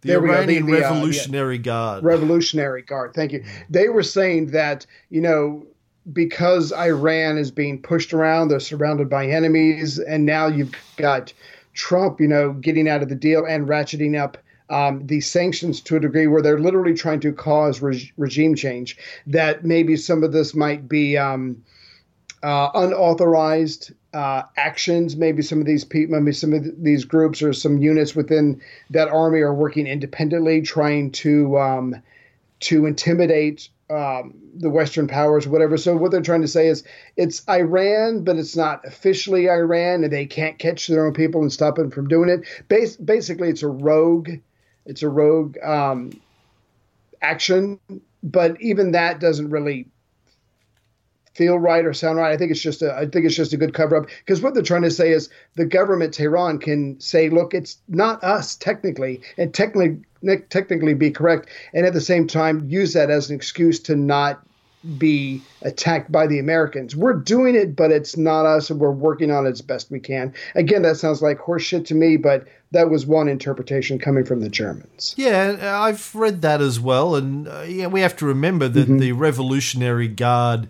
The There we go, the- Iranian the, uh. Revolutionary Guard. Revolutionary Guard. Thank you. They were saying that you know because Iran is being pushed around, they're surrounded by enemies, and now you've got Trump, you know, getting out of the deal and ratcheting up. Um, the sanctions to a degree where they're literally trying to cause reg- regime change. That maybe some of this might be um, uh, unauthorized uh, actions. Maybe some of these people, maybe some of th- these groups or some units within that army are working independently, trying to um, to intimidate um, the Western powers, whatever. So what they're trying to say is it's Iran, but it's not officially Iran, and they can't catch their own people and stop them from doing it. Bas- basically, it's a rogue. It's a rogue um, action, but even that doesn't really feel right or sound right. I think it's just a I think it's just a good cover up because what they're trying to say is the government Tehran can say, look, it's not us technically, and technically technically be correct, and at the same time use that as an excuse to not be attacked by the Americans. We're doing it, but it's not us, and we're working on it as best we can. Again, that sounds like horseshit to me, but that was one interpretation coming from the Germans. Yeah, I've read that as well, and uh, yeah, we have to remember that Mm-hmm. the Revolutionary Guard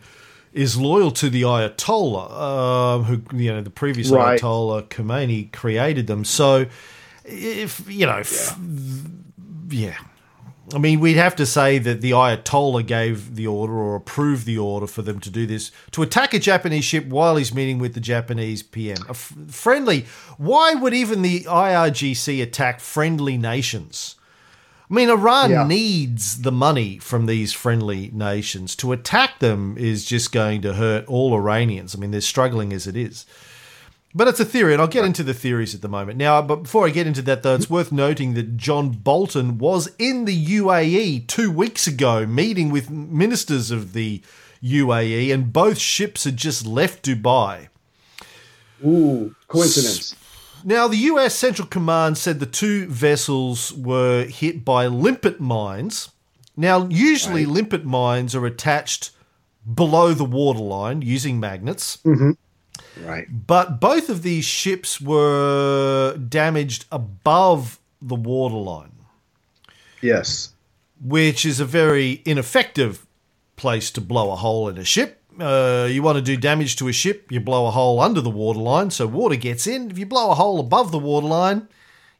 is loyal to the Ayatollah, uh, who you know the previous Right. Ayatollah Khomeini created them. So, if you know, if, yeah. I mean, we'd have to say that the Ayatollah gave the order or approved the order for them to do this to attack a Japanese ship while he's meeting with the Japanese PM. A f- friendly. Why would even the IRGC attack friendly nations? I mean, Iran Yeah. needs the money from these friendly nations. To attack them is just going to hurt all Iranians. I mean, they're struggling as it is. But it's a theory, and I'll get into the theories at the moment. Now, but before I get into that, though, it's mm-hmm. worth noting that John Bolton was in the UAE two weeks ago, meeting with ministers of the UAE, and both ships had just left Dubai. Ooh, coincidence. Now, the US Central Command said the two vessels were hit by limpet mines. Now, usually limpet mines are attached below the waterline using magnets, mm-hmm. Right. but both of these ships were damaged above the waterline, Yes. which is a very ineffective place to blow a hole in a ship. Uh, you want to do damage to a ship, you blow a hole under the waterline so water gets in. If you blow a hole above the waterline,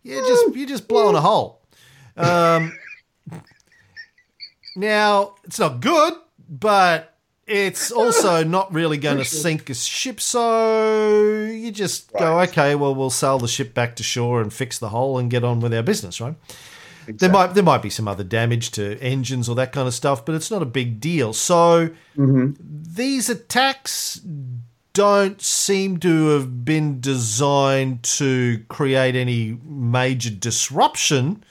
you're just you're just blowing a hole. Um, now it's not good, but it's also not really going to sink a ship. So you just go, okay, well we'll sail the ship back to shore and fix the hole and get on with our business, right? There might there might be some other damage to engines or that kind of stuff, but it's not a big deal. So mm-hmm. these attacks don't seem to have been designed to create any major disruption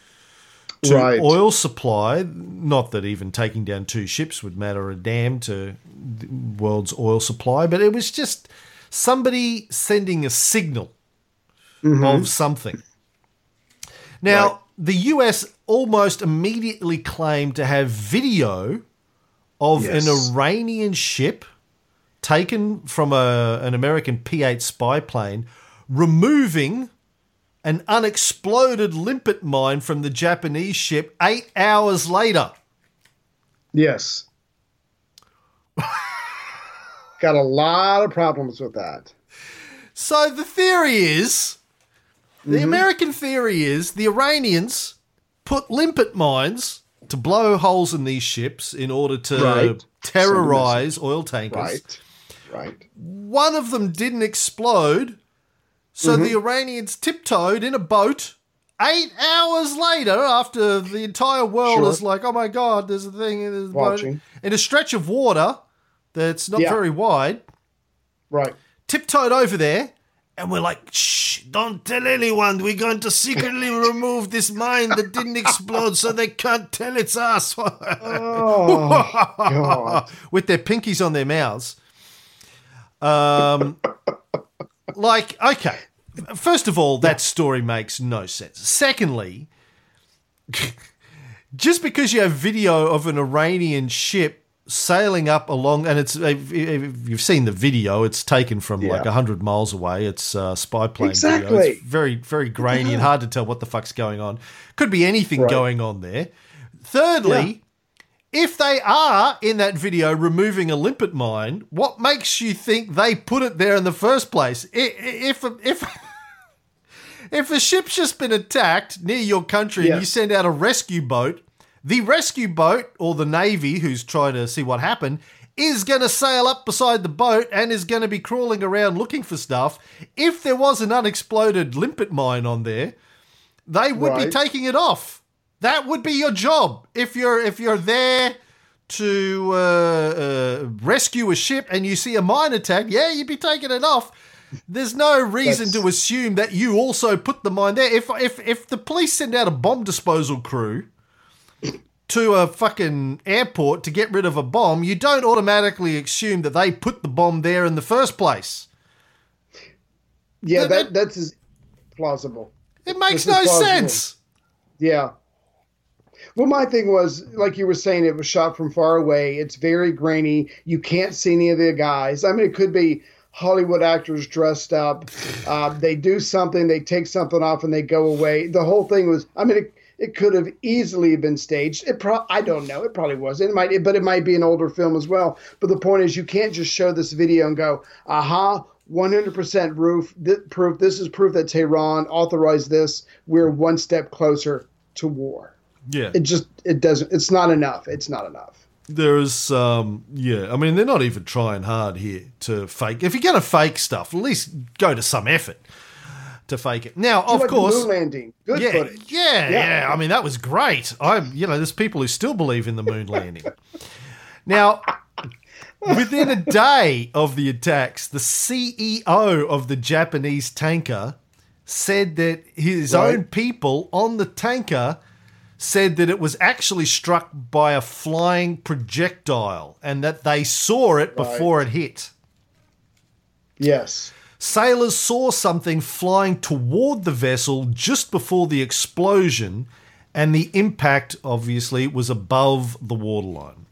to Right. oil supply. Not that even taking down two ships would matter a damn to the world's oil supply, but it was just somebody sending a signal mm-hmm. of something. Now. The US almost immediately claimed to have video of Yes. an Iranian ship taken from a, an American P 8 spy plane removing an unexploded limpet mine from the Japanese ship eight hours later. Yes. Got a lot of problems with that. So the theory is the Mm-hmm. American theory is the Iranians put limpet mines to blow holes in these ships in order to Right. terrorize oil tankers. Right. Right. One of them didn't explode, So the Iranians tiptoed in a boat eight hours later, after the entire world Sure. is like, "Oh my god, there's a thing there's a boat," in a stretch of water that's not Yeah. very wide. Right. Tiptoed over there, and we're like, "Shh! Don't tell anyone. We're going to secretly remove this mine that didn't explode, so they can't tell it's us." Oh, God. with their pinkies on their mouths. Um, like, okay. First of all, that story makes no sense. Secondly, just because you have video of an Iranian ship sailing up along, and it's if if you've seen the video, it's taken from like Yeah. hundred miles away. It's uh, spy plane video. Exactly. It's very very grainy and hard to tell what the fuck's going on. Could be anything Right. going on there. Thirdly, if they are in that video removing a limpet mine, what makes you think they put it there in the first place? I- i- If if if a ship's just been attacked near your country and you send out a rescue boat, the rescue boat or the navy who's trying to see what happened is going to sail up beside the boat and is going to be crawling around looking for stuff. If there was an unexploded limpet mine on there, they would be taking it off. That would be your job if you're if you're there to uh, uh, rescue a ship and you see a mine attack. Yeah, you'd be taking it off. There's no reason That's- to assume that you also put the mine there. If if if the police send out a bomb disposal crew to a fucking airport to get rid of a bomb, you don't automatically assume that they put the bomb there in the first place. Yeah, That- that that's plausible. It makes This no sense. Yeah. Well, my thing was, like you were saying, it was shot from far away. It's very grainy. You can't see any of the guys. I mean, it could be Hollywood actors dressed up. Uh, they do something, they take something off, and they go away. The whole thing was, I mean, it, it could have easily been staged. It pro- I don't know. It probably was. It might, but it might be an older film as well. But the point is, you can't just show this video and go, aha. 100% roof, th- proof. This is proof that Tehran authorized this. We're one step closer to war. Yeah. It just it doesn't. It's not enough. It's not enough. There's, um, yeah, I mean, they're not even trying hard here to fake. If you're going to fake stuff, at least go to some effort to fake it. Now, of course, moon landing. Good yeah, footage. yeah, yeah, Yeah. I mean, that was great. I, you know, there's people who still believe in the moon landing. now, within a day of the attacks, the CEO of the Japanese tanker said that his Right. own people on the tanker said that it was actually struck by a flying projectile and that they saw it before it hit. Yes. Sailors saw something flying toward the vessel just before the explosion, and the impact obviously was above the waterline.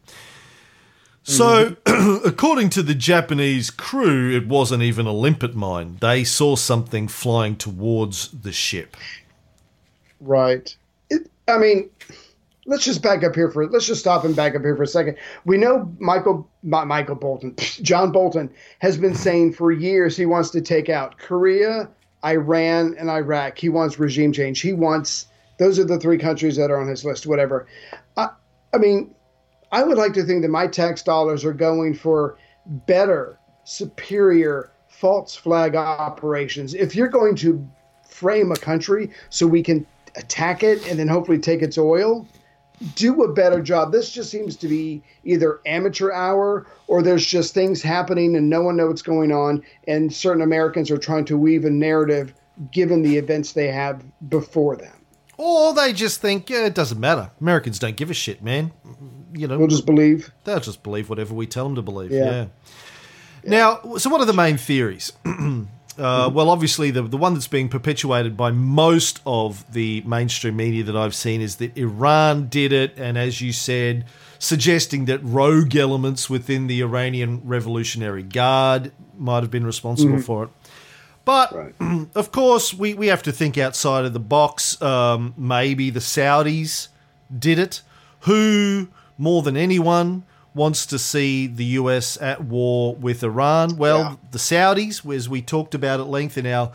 So, according to the Japanese crew, it wasn't even a limpet mine. They saw something flying towards the ship. Right. It, I mean, let's just back up here for. Let's just stop and back up here for a second. We know Michael, Michael Bolton, John Bolton has been saying for years he wants to take out Korea, Iran, and Iraq. He wants regime change. He wants. Those are the three countries that are on his list. Whatever. I, I mean, I would like to think that my tax dollars are going for better, superior false flag operations. If you're going to frame a country so we can attack it and then hopefully take its oil, do a better job. This just seems to be either amateur hour or there's just things happening and no one knows what's going on, and certain Americans are trying to weave a narrative given the events they have before them. Or they just think, yeah, it doesn't matter. Americans don't give a shit, man. You know, We'll just believe. They'll just believe whatever we tell them to believe. Yeah. Yeah. Now, so what are the main theories? uh, well, obviously, the, the one that's being perpetuated by most of the mainstream media that I've seen is that Iran did it, and as you said, suggesting that rogue elements within the Iranian Revolutionary Guard might have been responsible for it. But Right. of course, we, we have to think outside of the box. Um, maybe the Saudis did it. Who, more than anyone, wants to see the US at war with Iran? Well, Yeah. the Saudis, as we talked about at length in our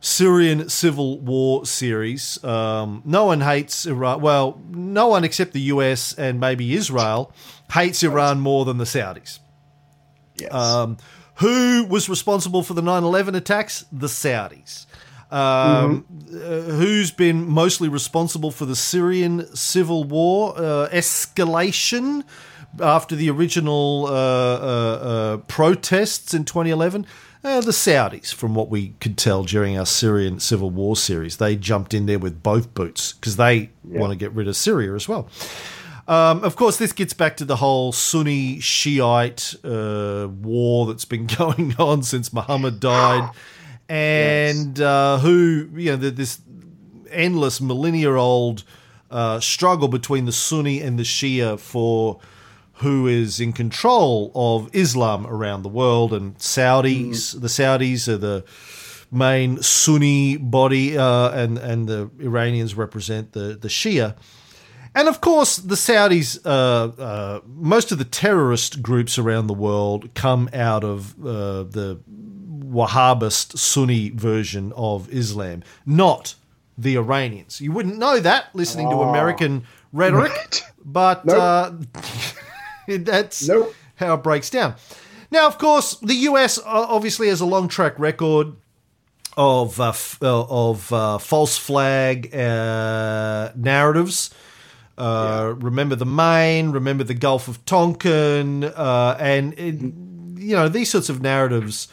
Syrian civil war series, um, no one hates Iran. Well, no one except the US and maybe Israel hates Iran more than the Saudis. Yes. Um, Who was responsible for the 9 11 attacks? The Saudis. Um, uh, who's been mostly responsible for the Syrian civil war uh, escalation after the original uh, uh, uh, protests in 2011? Uh, the Saudis, from what we could tell during our Syrian civil war series, they jumped in there with both boots because they want to get rid of Syria as well. Um, of course, this gets back to the whole Sunni Shiite uh, war that's been going on since Muhammad died, and uh, who you know this endless millennia-old uh, struggle between the Sunni and the Shia for who is in control of Islam around the world, and Saudis. The Saudis are the main Sunni body, uh, and and the Iranians represent the the Shia. And of course, the Saudis, uh, uh, most of the terrorist groups around the world come out of uh, the Wahhabist Sunni version of Islam, not the Iranians. You wouldn't know that listening to American rhetoric, Right. but Nope. that's Nope. how it breaks down. Now, of course, the US uh, obviously has a long track record of uh, f- uh, of uh, false flag uh, narratives. Uh, Remember the Maine, remember the Gulf of Tonkin, uh, and it, you know these sorts of narratives.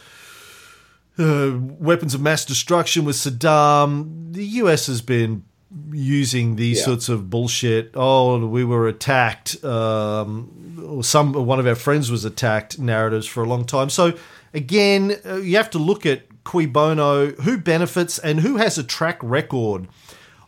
Uh, weapons of mass destruction with Saddam. The US has been using these Yeah. sorts of bullshit. Oh, we were attacked. Um, or some one of our friends was attacked. Narratives for a long time. So again, uh, you have to look at cui bono, who benefits and who has a track record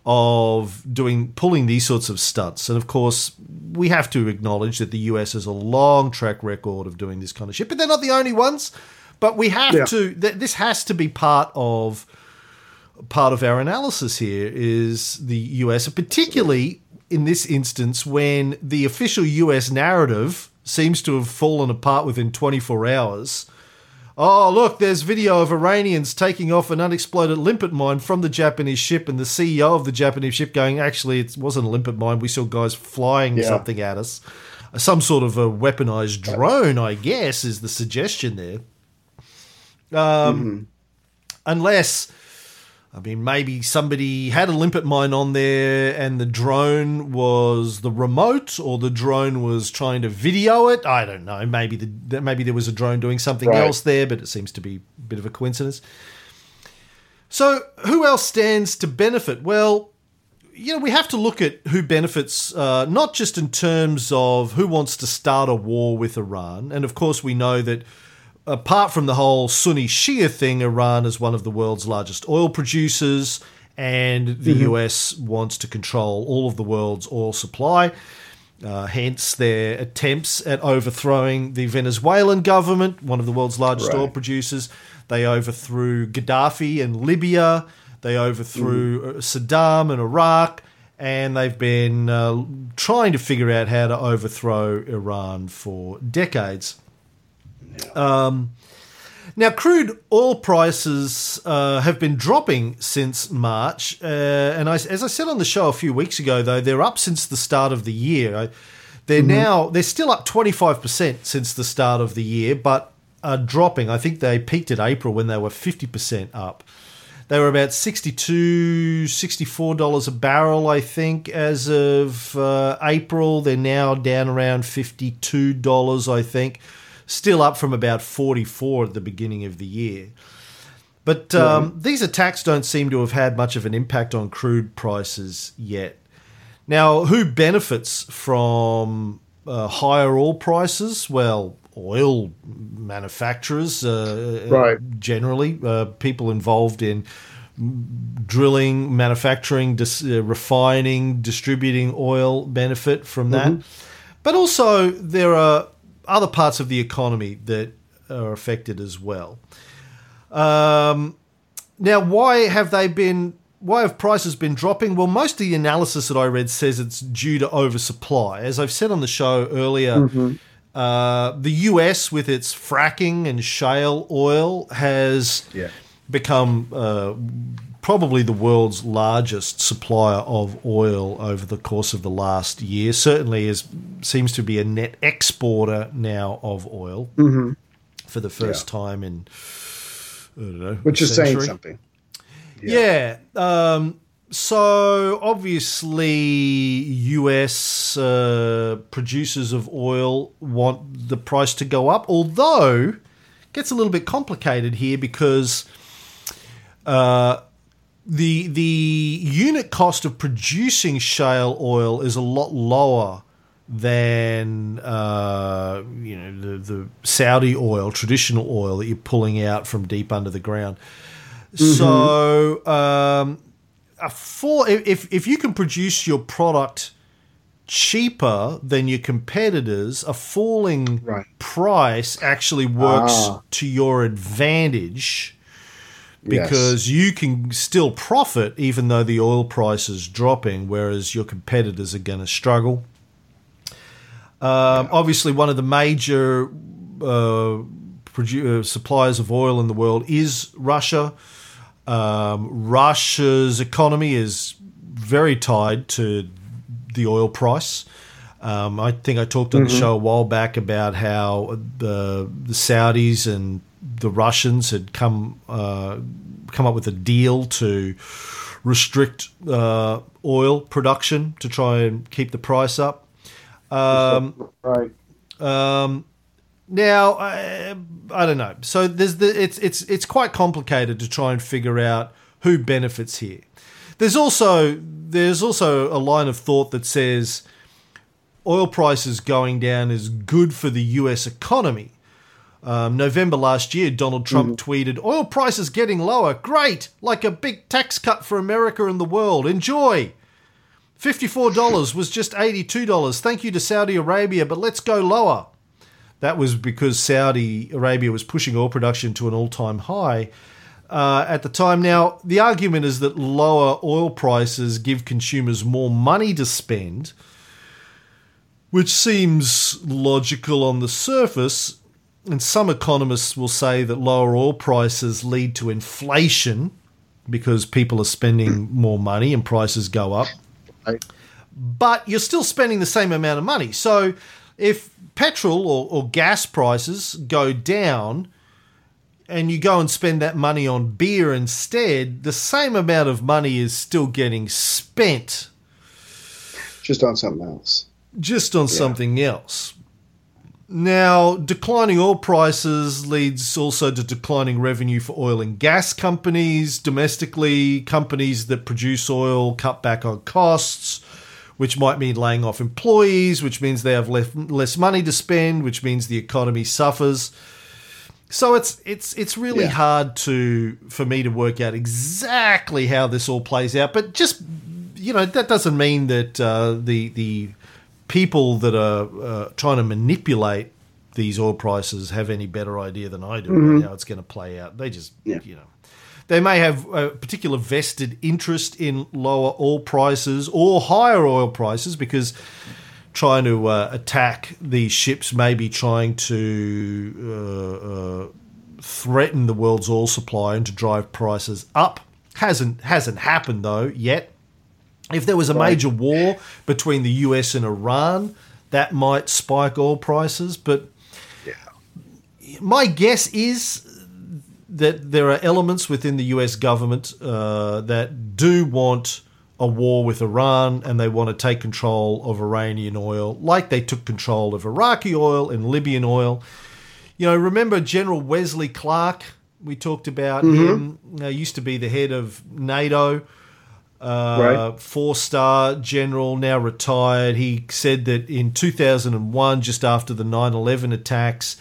of doing pulling these sorts of stunts. And of course, we have to acknowledge that the US has a long track record of doing this kind of shit. But they're not the only ones. But we have Yeah. to. Th- this has to be part of part of our analysis here is the US, particularly in this instance when the official US narrative seems to have fallen apart within 24 hours. Oh, look, there's video of Iranians taking off an unexploded limpet mine from the Japanese ship, and the CEO of the Japanese ship going, actually, it wasn't a limpet mine. We saw guys flying Yeah. something at us. Some sort of a weaponized drone, I guess, is the suggestion there. Um, Unless, I mean, maybe somebody had a limpet mine on there and the drone was the remote or the drone was trying to video it. I don't know. Maybe the maybe there was a drone doing something Right. else there, but it seems to be a bit of a coincidence. So, who else stands to benefit? Well, you know, we have to look at who benefits, uh, not just in terms of who wants to start a war with Iran. And of course, we know that apart from the whole Sunni Shia thing, Iran is one of the world's largest oil producers, and the US wants to control all of the world's oil supply. Uh, hence, their attempts at overthrowing the Venezuelan government, one of the world's largest Right. oil producers. They overthrew Gaddafi in Libya. They overthrew uh, Saddam in Iraq. And they've been uh, trying to figure out how to overthrow Iran for decades. Um, now, crude oil prices uh, have been dropping since March, uh, and I, as I said on the show a few weeks ago, though they're up since the start of the year. They're now they're still up twenty five percent since the start of the year, but are dropping. I think they peaked at April when they were fifty percent up. They were about 62 $64 a barrel, I think, as of uh, April. They're now down around $52, I think. Still up from about 44 at the beginning of the year. But um, these attacks don't seem to have had much of an impact on crude prices yet. Now, who benefits from uh, higher oil prices? Well, oil manufacturers, uh, Right. generally, uh, people involved in drilling, manufacturing, dis- uh, refining, distributing oil benefit from that. But also, there are other parts of the economy that are affected as well. Um, now, why have they been? Why have prices been dropping? Well, most of the analysis that I read says it's due to oversupply. As I've said on the show earlier, uh, the US, with its fracking and shale oil, has Yeah. become uh, probably the world's largest supplier of oil over the course of the last year. Certainly, is seems to be a net exporter now of oil for for the first yeah. time in I don't know, which is saying something. Yeah. yeah um, so obviously, US uh, producers of oil want the price to go up, although it gets a little bit complicated here because uh, the the unit cost of producing shale oil is a lot lower than uh, you know the, the Saudi oil, traditional oil that you're pulling out from deep under the ground. Mm-hmm. So, um, a four, if if you can produce your product cheaper than your competitors, a falling right. price actually works ah. to your advantage because yes. you can still profit even though the oil price is dropping, whereas your competitors are going to struggle. Um, obviously, one of the major uh, produ- uh, suppliers of oil in the world is Russia. Um, Russia's economy is very tied to the oil price. Um, I think I talked on mm-hmm. the show a while back about how the, the Saudis and the Russians had come uh, come up with a deal to restrict uh, oil production to try and keep the price up. Um, right. Um, now, I, I don't know. So there's the it's it's it's quite complicated to try and figure out who benefits here. There's also there's also a line of thought that says oil prices going down is good for the U.S. economy. Um, November last year, Donald Trump mm. tweeted, "Oil prices getting lower, great, like a big tax cut for America and the world. Enjoy." $54 was just $82. Thank you to Saudi Arabia, but let's go lower. That was because Saudi Arabia was pushing oil production to an all time high uh, at the time. Now, the argument is that lower oil prices give consumers more money to spend, which seems logical on the surface. And some economists will say that lower oil prices lead to inflation because people are spending more money and prices go up. But you're still spending the same amount of money. So if petrol or, or gas prices go down and you go and spend that money on beer instead, the same amount of money is still getting spent. Just on something else. Just on yeah. something else. Now, declining oil prices leads also to declining revenue for oil and gas companies. Domestically, companies that produce oil cut back on costs, which might mean laying off employees, which means they have less, less money to spend, which means the economy suffers. So it's it's it's really yeah. hard to for me to work out exactly how this all plays out. But just you know that doesn't mean that uh, the the people that are uh, trying to manipulate these oil prices have any better idea than I do mm-hmm. how it's going to play out. They just, yeah. you know, they may have a particular vested interest in lower oil prices or higher oil prices because trying to uh, attack these ships may be trying to uh, uh, threaten the world's oil supply and to drive prices up. Hasn't hasn't happened though yet. If there was a major war between the US and Iran, that might spike oil prices. But yeah. my guess is that there are elements within the US government uh, that do want a war with Iran and they want to take control of Iranian oil, like they took control of Iraqi oil and Libyan oil. You know, remember General Wesley Clark? We talked about mm-hmm. him. Uh, used to be the head of NATO uh, right. four star general, now retired. He said that in 2001, just after the 9 11 attacks,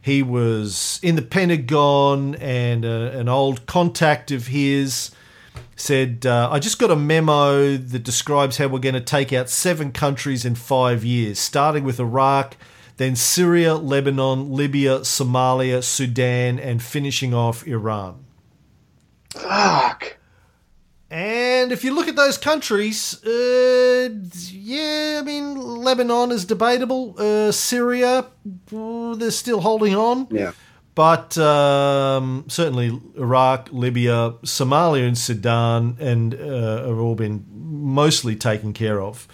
he was in the Pentagon and uh, an old contact of his said, uh, I just got a memo that describes how we're going to take out seven countries in five years, starting with Iraq, then Syria, Lebanon, Libya, Somalia, Sudan, and finishing off Iran. Fuck. And if you look at those countries, uh, yeah, I mean, Lebanon is debatable. Uh, Syria, they're still holding on. Yeah. But um, certainly Iraq, Libya, Somalia, and Sudan, and uh, have all been mostly taken care of.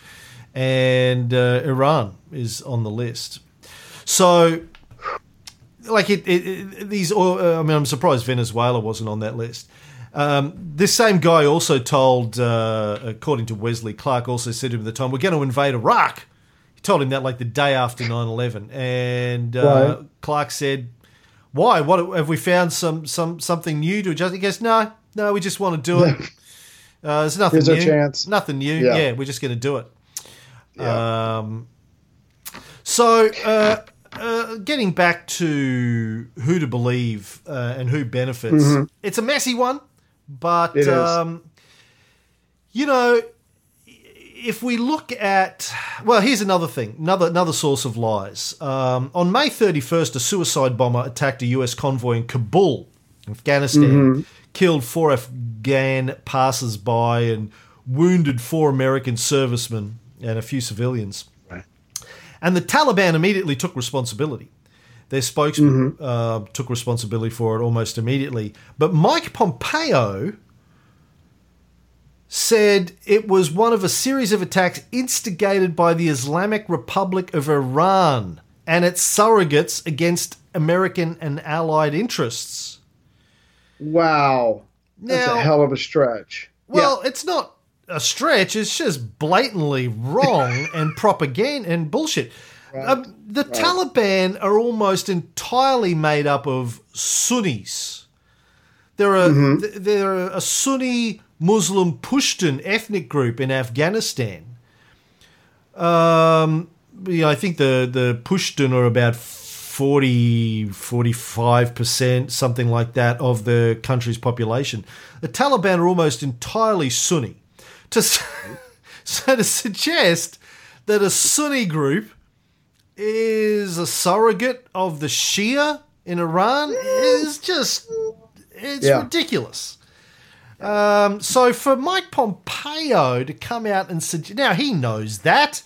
And uh, Iran is on the list. So like it, it, it these. Uh, I mean, I'm surprised Venezuela wasn't on that list. Um, this same guy also told, uh, according to Wesley Clark, also said to him at the time, "We're going to invade Iraq." He told him that like the day after 9/11, and uh, right. Clark said, "Why? What have we found? Some some something new to adjust?" He goes, "No, no, we just want to do it. Uh, there's nothing Here's new. chance. Nothing new. Yeah. yeah. we're just going to do it." Yeah. Um, so. Uh, uh, getting back to who to believe uh, and who benefits, mm-hmm. it's a messy one, but um, you know, if we look at well, here's another thing, another another source of lies. Um, on May 31st, a suicide bomber attacked a U.S. convoy in Kabul, Afghanistan, mm-hmm. killed four Afghan passers-by and wounded four American servicemen and a few civilians. And the Taliban immediately took responsibility. Their spokesman mm-hmm. uh, took responsibility for it almost immediately. But Mike Pompeo said it was one of a series of attacks instigated by the Islamic Republic of Iran and its surrogates against American and allied interests. Wow. That's a hell of a stretch. Well, yeah. it's not a stretch. It's just blatantly wrong and propaganda and bullshit. Right. Um, the right. Taliban are almost entirely made up of Sunnis. They're a mm-hmm. they're a Sunni Muslim Pushtun ethnic group in Afghanistan. Um, you know, I think the the Pushtun are about 40 45% something like that of the country's population. The Taliban are almost entirely Sunni to so to suggest that a Sunni group is a surrogate of the Shia in Iran is just it's yeah. ridiculous. Um, so for Mike Pompeo to come out and suggest now he knows that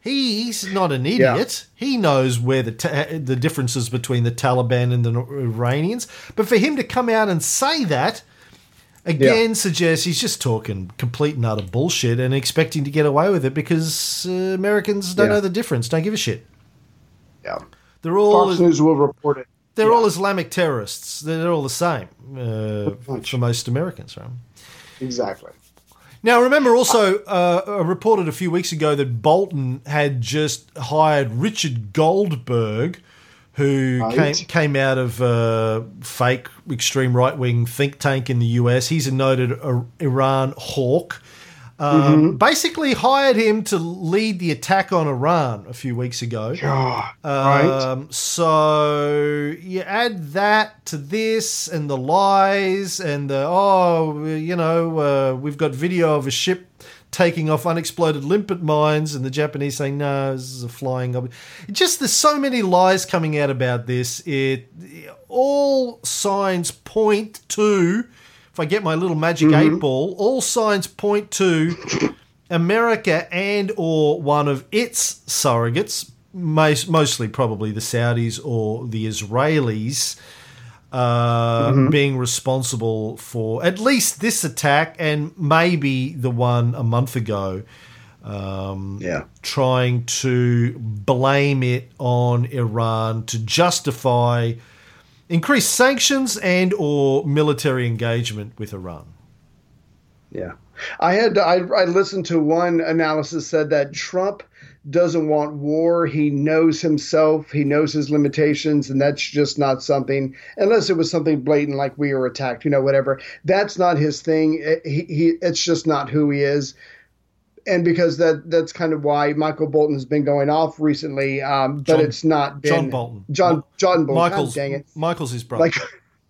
he, he's not an idiot. Yeah. He knows where the ta- the differences between the Taliban and the Iranians. But for him to come out and say that again yeah. suggests he's just talking complete and utter bullshit and expecting to get away with it because uh, Americans don't know the difference, don't give a shit. Yeah, they're all Fox News will report it. They're yeah. all Islamic terrorists. They're all the same uh, for most Americans, right? Exactly. Now, remember also, uh, reported a few weeks ago that Bolton had just hired Richard Goldberg who right. came came out of a fake extreme right wing think tank in the US. He's a noted Iran hawk. Um, mm-hmm. Basically, hired him to lead the attack on Iran a few weeks ago. Yeah, um, right. So you add that to this and the lies and the oh, you know, uh, we've got video of a ship taking off unexploded limpet mines and the Japanese saying, no, this is a flying object. Just there's so many lies coming out about this. It all signs point to, I get my little magic mm-hmm. eight ball, all signs point to America and or one of its surrogates, most, mostly probably the Saudis or the Israelis, uh, mm-hmm. being responsible for at least this attack and maybe the one a month ago. Um, yeah. Trying to blame it on Iran to justify increased sanctions and or military engagement with Iran. Yeah. I had I, I listened to one analysis said that Trump doesn't want war. He knows himself. He knows his limitations, and that's just not something. Unless it was something blatant, like we were attacked, you know, whatever. That's not his thing. He, he it's just not who he is. And because that that's kind of why Michael Bolton has been going off recently, um, but John, it's not been John Bolton. John John Bolton. Michael's dang it. Michael's his brother. Like,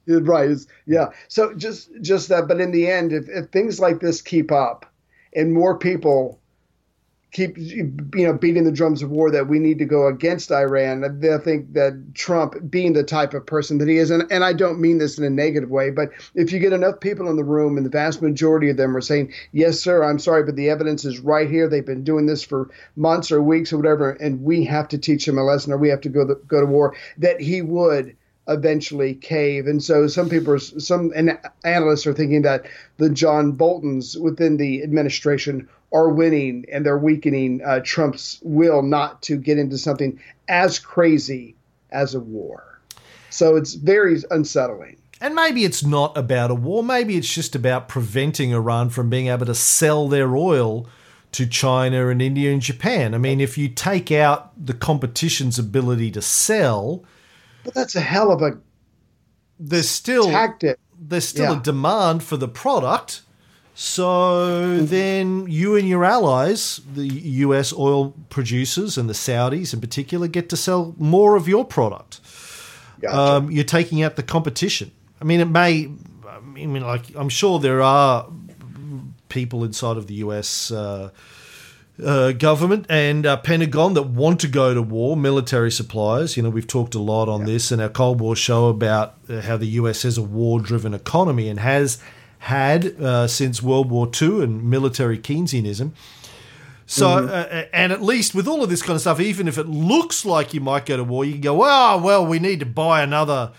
right. Yeah. So just just that. But in the end, if, if things like this keep up, and more people keep you know beating the drums of war that we need to go against Iran. I think that Trump, being the type of person that he is, and, and I don't mean this in a negative way, but if you get enough people in the room, and the vast majority of them are saying, "Yes, sir, I'm sorry, but the evidence is right here. They've been doing this for months or weeks or whatever, and we have to teach them a lesson, or we have to go the, go to war," that he would eventually cave. And so some people, are, some analysts are thinking that the John Boltons within the administration are winning and they're weakening uh, Trump's will not to get into something as crazy as a war. So it's very unsettling. And maybe it's not about a war. Maybe it's just about preventing Iran from being able to sell their oil to China and India and Japan. I mean, if you take out the competition's ability to sell, but that's a hell of a there's still tactic. There's still Yeah. a demand for the product. So then you and your allies, the US oil producers and the Saudis in particular, get to sell more of your product. Gotcha. Um, you're taking out the competition. I mean, it may. I mean, like I'm sure there are people inside of the U.S. Uh, uh, government and uh, Pentagon that want to go to war, military suppliers. You know, we've talked a lot on this in our Cold War show about uh, how the US has a war driven economy and has had uh, since World War II and military Keynesianism. So, uh, and at least with all of this kind of stuff, even if it looks like you might go to war, you can go, oh, well, we need to buy another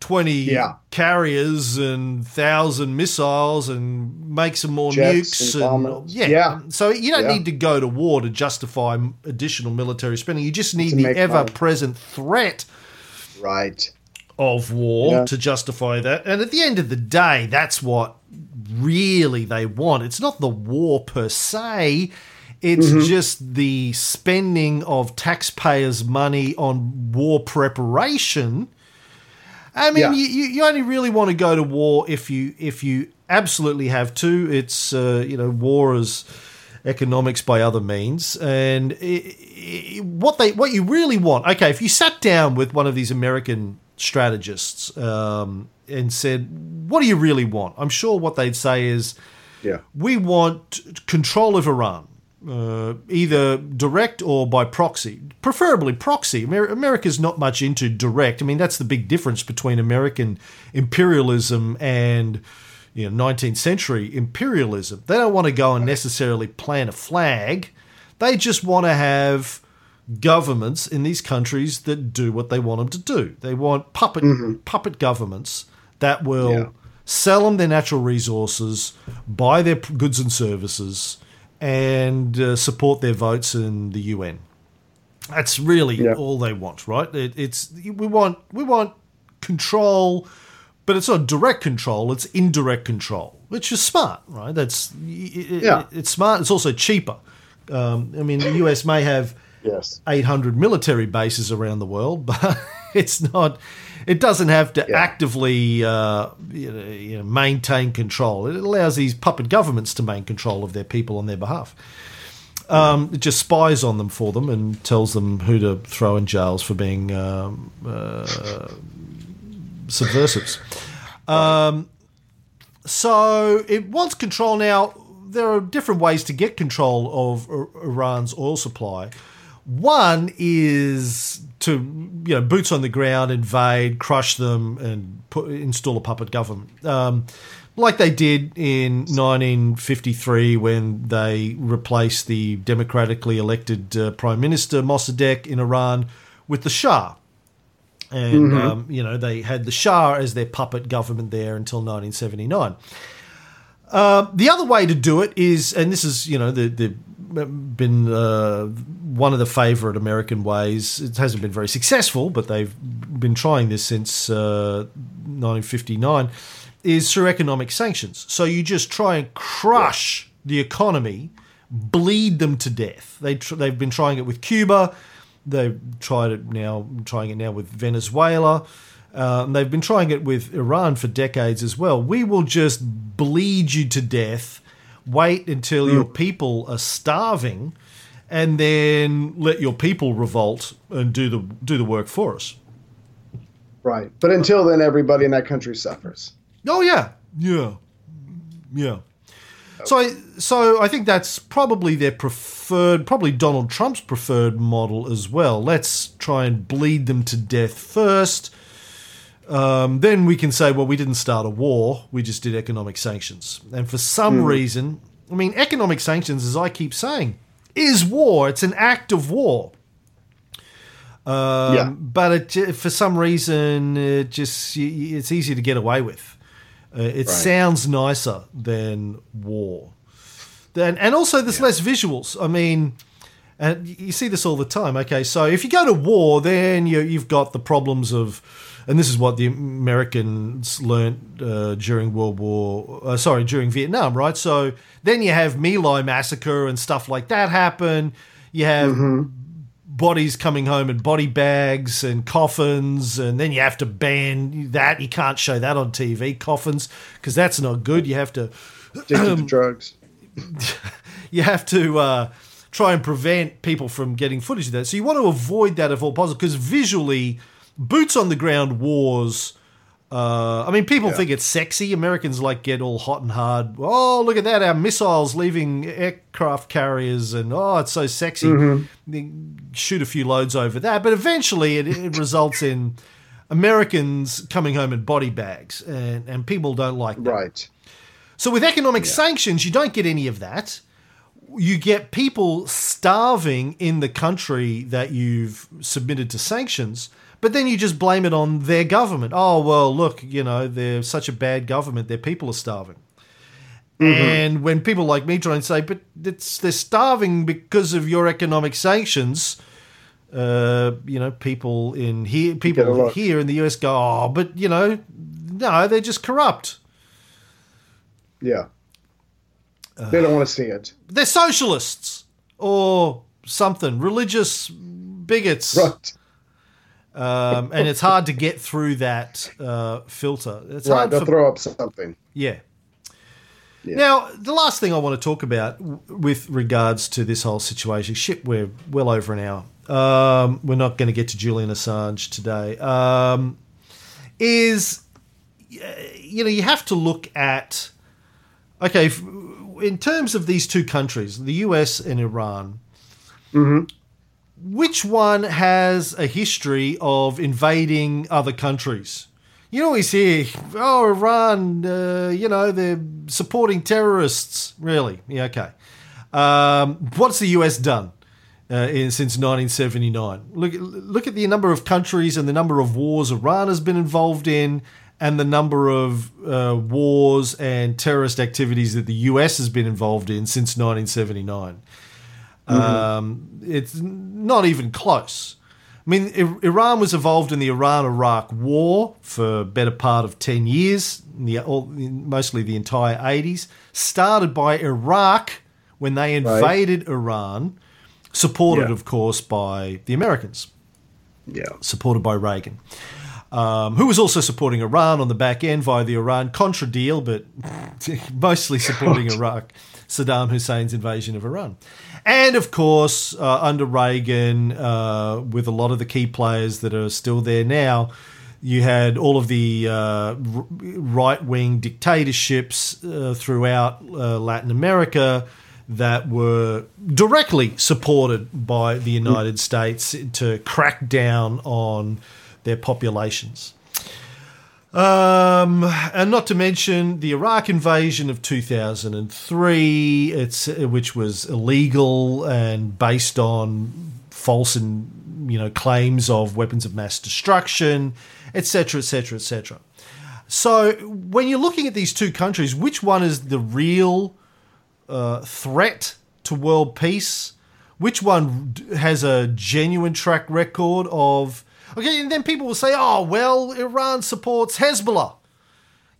20 Yeah. carriers and 1,000 missiles and make some more Jets nukes. and And, yeah. Yeah. So you don't Yeah. need to go to war to justify additional military spending. You just need the ever present threat right. Of war Yeah. to justify that. And at the end of the day, that's what really they want. It's not the war per se. It's Mm-hmm. just the spending of taxpayers' money on war preparation. I mean, Yeah. you, you only really want to go to war if you if you absolutely have to. It's uh, you know war is economics by other means, and i i what they what you really want. Okay, if you sat down with one of these American strategists um, and said, "What do you really want?" I'm sure what they'd say is, Yeah. we want control of Iran, uh, either direct or by proxy, preferably proxy. Amer- America's not much into direct. I mean, that's the big difference between American imperialism and you know 19th century imperialism. They don't want to go and necessarily plant a flag. They just want to have governments in these countries that do what they want them to do. They want puppet puppet governments that will Yeah. sell them their natural resources, buy their goods and services, and uh, support their votes in the UN. That's really Yeah. all they want, right? It, it's we want we want control, but it's not direct control; it's indirect control, which is smart, right? That's it, Yeah. it's smart. It's also cheaper. Um, I mean, the US may have Yes. 800 military bases around the world, but it's not. It doesn't have to Yeah. actively uh, you know, you know, maintain control. It allows these puppet governments to maintain control of their people on their behalf. Um, it just spies on them for them and tells them who to throw in jails for being um, uh, subversives. Um, so it wants control now. There are different ways to get control of Iran's oil supply. One is to you know boots on the ground, invade, crush them, and put, install a puppet government, um, like they did in 1953 when they replaced the democratically elected uh, prime minister Mossadegh in Iran with the Shah. And um, you know they had the Shah as their puppet government there until 1979. Um, the other way to do it is, and this is you know the the been uh, one of the favourite American ways. It hasn't been very successful, but they've been trying this since uh, 1959. Is through economic sanctions. So you just try and crush the economy, bleed them to death. They tr- they've been trying it with Cuba. They've tried it now, trying it now with Venezuela. Uh, and they've been trying it with Iran for decades as well. We will just bleed you to death, wait until your mm. people are starving, and then let your people revolt and do the do the work for us. Right. But until then, everybody in that country suffers. Oh yeah, yeah, yeah. So, so I think that's probably their preferred, probably Donald Trump's preferred model as well. Let's try and bleed them to death first. Um, then we can say, well, we didn't start a war; we just did economic sanctions. And for some reason, I mean, economic sanctions, as I keep saying, is war. It's an act of war. Um, Yeah. But it, for some reason, it just it's easy to get away with. Uh, it Right. sounds nicer than war. Then and also there's less visuals. I mean, And you see this all the time. Okay, so if you go to war, then you, you've got the problems of, and this is what the Americans learned uh, during World War, uh, sorry, during Vietnam, right? So then you have My Lai massacre and stuff like that happen. You have bodies coming home in body bags and coffins, and then you have to ban that. You can't show that on TV, coffins, because that's not good. You have to Addicted to drugs. you have to uh, try and prevent people from getting footage of that. So you want to avoid that if all possible, because visually, boots on the ground wars. Uh, I mean, people Yeah. think it's sexy. Americans like get all hot and hard. Oh, look at that! Our missiles leaving aircraft carriers, and oh, it's so sexy. They shoot a few loads over that, but eventually, it, it results in Americans coming home in body bags, and, and people don't like that. Right. So with economic sanctions, you don't get any of that. You get people starving in the country that you've submitted to sanctions, but then you just blame it on their government. Oh, well, look, you know, they're such a bad government, their people are starving. And when people like me try and say, but it's, they're starving because of your economic sanctions, uh, you know, people in here, people here in the US go, oh, but you know, no, they're just corrupt. Yeah. they don't want to see it. they're socialists or something, religious bigots, Right. Um, and it's hard to get through that uh, filter. It's Right. hard for throw up something. yeah. Yeah. Now, the last thing I want to talk about with regards to this whole situation, shit, we're well over an hour. Um, we're not going to get to Julian Assange today. Um, is you know you have to look at okay in terms of these two countries, the US and Iran. Which one has a history of invading other countries? You always hear, oh, Iran, uh, you know, they're supporting terrorists. Really? Yeah, okay. Um, what's the US done uh, in, since 1979? Look, look at the number of countries and the number of wars Iran has been involved in, and the number of uh, wars and terrorist activities that the US has been involved in since 1979. Um, it's not even close. I mean, Iran was involved in the Iran-Iraq War for better part of ten years, in the, all, in mostly the entire eighties. Started by Iraq when they invaded Iran, supported, Yeah. of course, by the Americans Yeah. supported by Reagan, um, who was also supporting Iran on the back end via the Iran Contra deal, but mostly supporting Iraq, Saddam Hussein's invasion of Iran. And of course, uh, under Reagan, uh, with a lot of the key players that are still there now, you had all of the uh, right wing dictatorships uh, throughout uh, Latin America that were directly supported by the United States to crack down on their populations. Um, and not to mention the Iraq invasion of 2003, it's, which was illegal and based on false and you know claims of weapons of mass destruction, etc., etc., etc. So when you're looking at these two countries, which one is the real uh, threat to world peace? Which one has a genuine track record of? Okay, and then people will say, "Oh, well, Iran supports Hezbollah."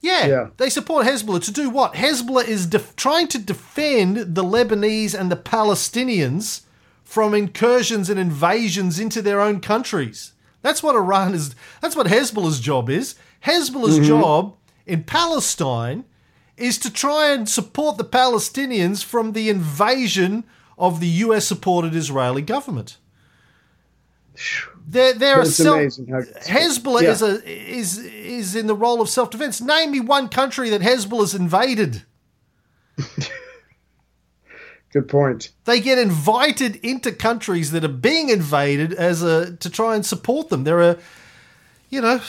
Yeah, Yeah. they support Hezbollah to do what? Hezbollah is def- trying to defend the Lebanese and the Palestinians from incursions and invasions into their own countries. That's what Iran is. That's what Hezbollah's job is. Hezbollah's mm-hmm. job in Palestine is to try and support the Palestinians from the invasion of the US supported Israeli government. They're, they're a self, Hezbollah Yeah. is a is is in the role of self defense. Name me one country that Hezbollah's invaded. Good point. They get invited into countries that are being invaded as a to try and support them. There are, you know,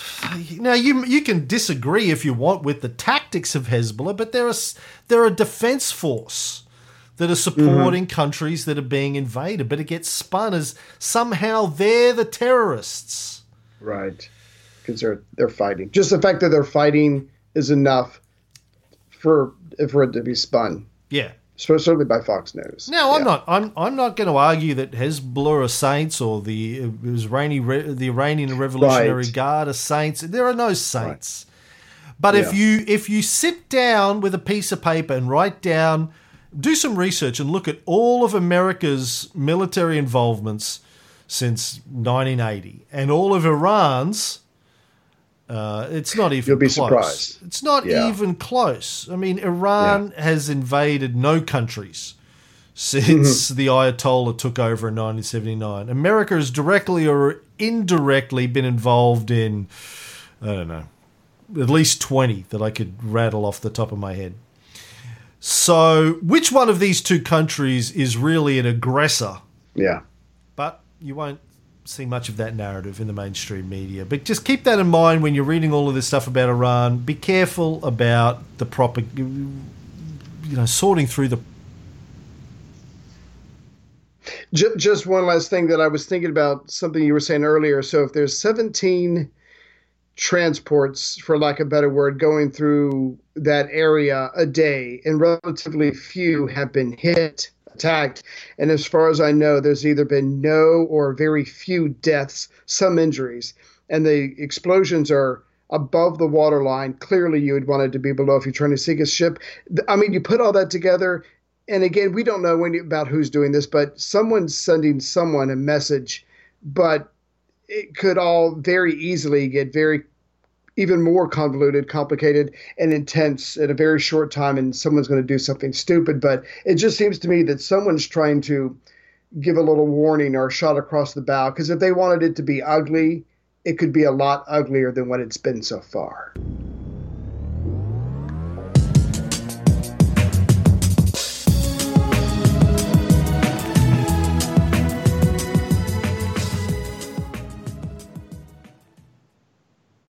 now you you can disagree if you want with the tactics of Hezbollah, but they're a they're a defense force that are mm-hmm. supporting countries that are being invaded. But it gets spun as somehow they're the terrorists. Right. Because they're they're fighting. Just the fact that they're fighting is enough for for it to be spun. Yeah. certainly by Fox News. Now, I'm yeah. not. I'm. I'm not going to argue that Hezbollah are saints or the uh, Iranian the Iranian Revolutionary right. Guard are saints. There are no saints. Right. But yeah. if you if you sit down with a piece of paper and write down, do some research and look at all of America's military involvements since 1980 and all of Iran's uh, it's not even. You'll be close. surprised. It's not yeah. even close. I mean, Iran yeah. has invaded no countries since mm-hmm. the Ayatollah took over in 1979. America has directly or indirectly been involved in, I don't know, at least 20 that I could rattle off the top of my head. So, which one of these two countries is really an aggressor? Yeah. But you won't see much of that narrative in the mainstream media. But just keep that in mind when you're reading all of this stuff about Iran. Be careful about the proper, you know, sorting through the. Just one last thing that I was thinking about something you were saying earlier. So if there's 17 transports, for lack of a better word, going through that area a day, and relatively few have been hit attacked. And as far as I know, there's either been no or very few deaths, some injuries. And the explosions are above the waterline. Clearly, you would want it to be below if you're trying to sink a ship. I mean, you put all that together. And again, we don't know any, about who's doing this, but someone's sending someone a message. But it could all very easily get very even more convoluted, complicated, and intense at a very short time, and someone's going to do something stupid. But it just seems to me that someone's trying to give a little warning or shot across the bow because if they wanted it to be ugly, it could be a lot uglier than what it's been so far.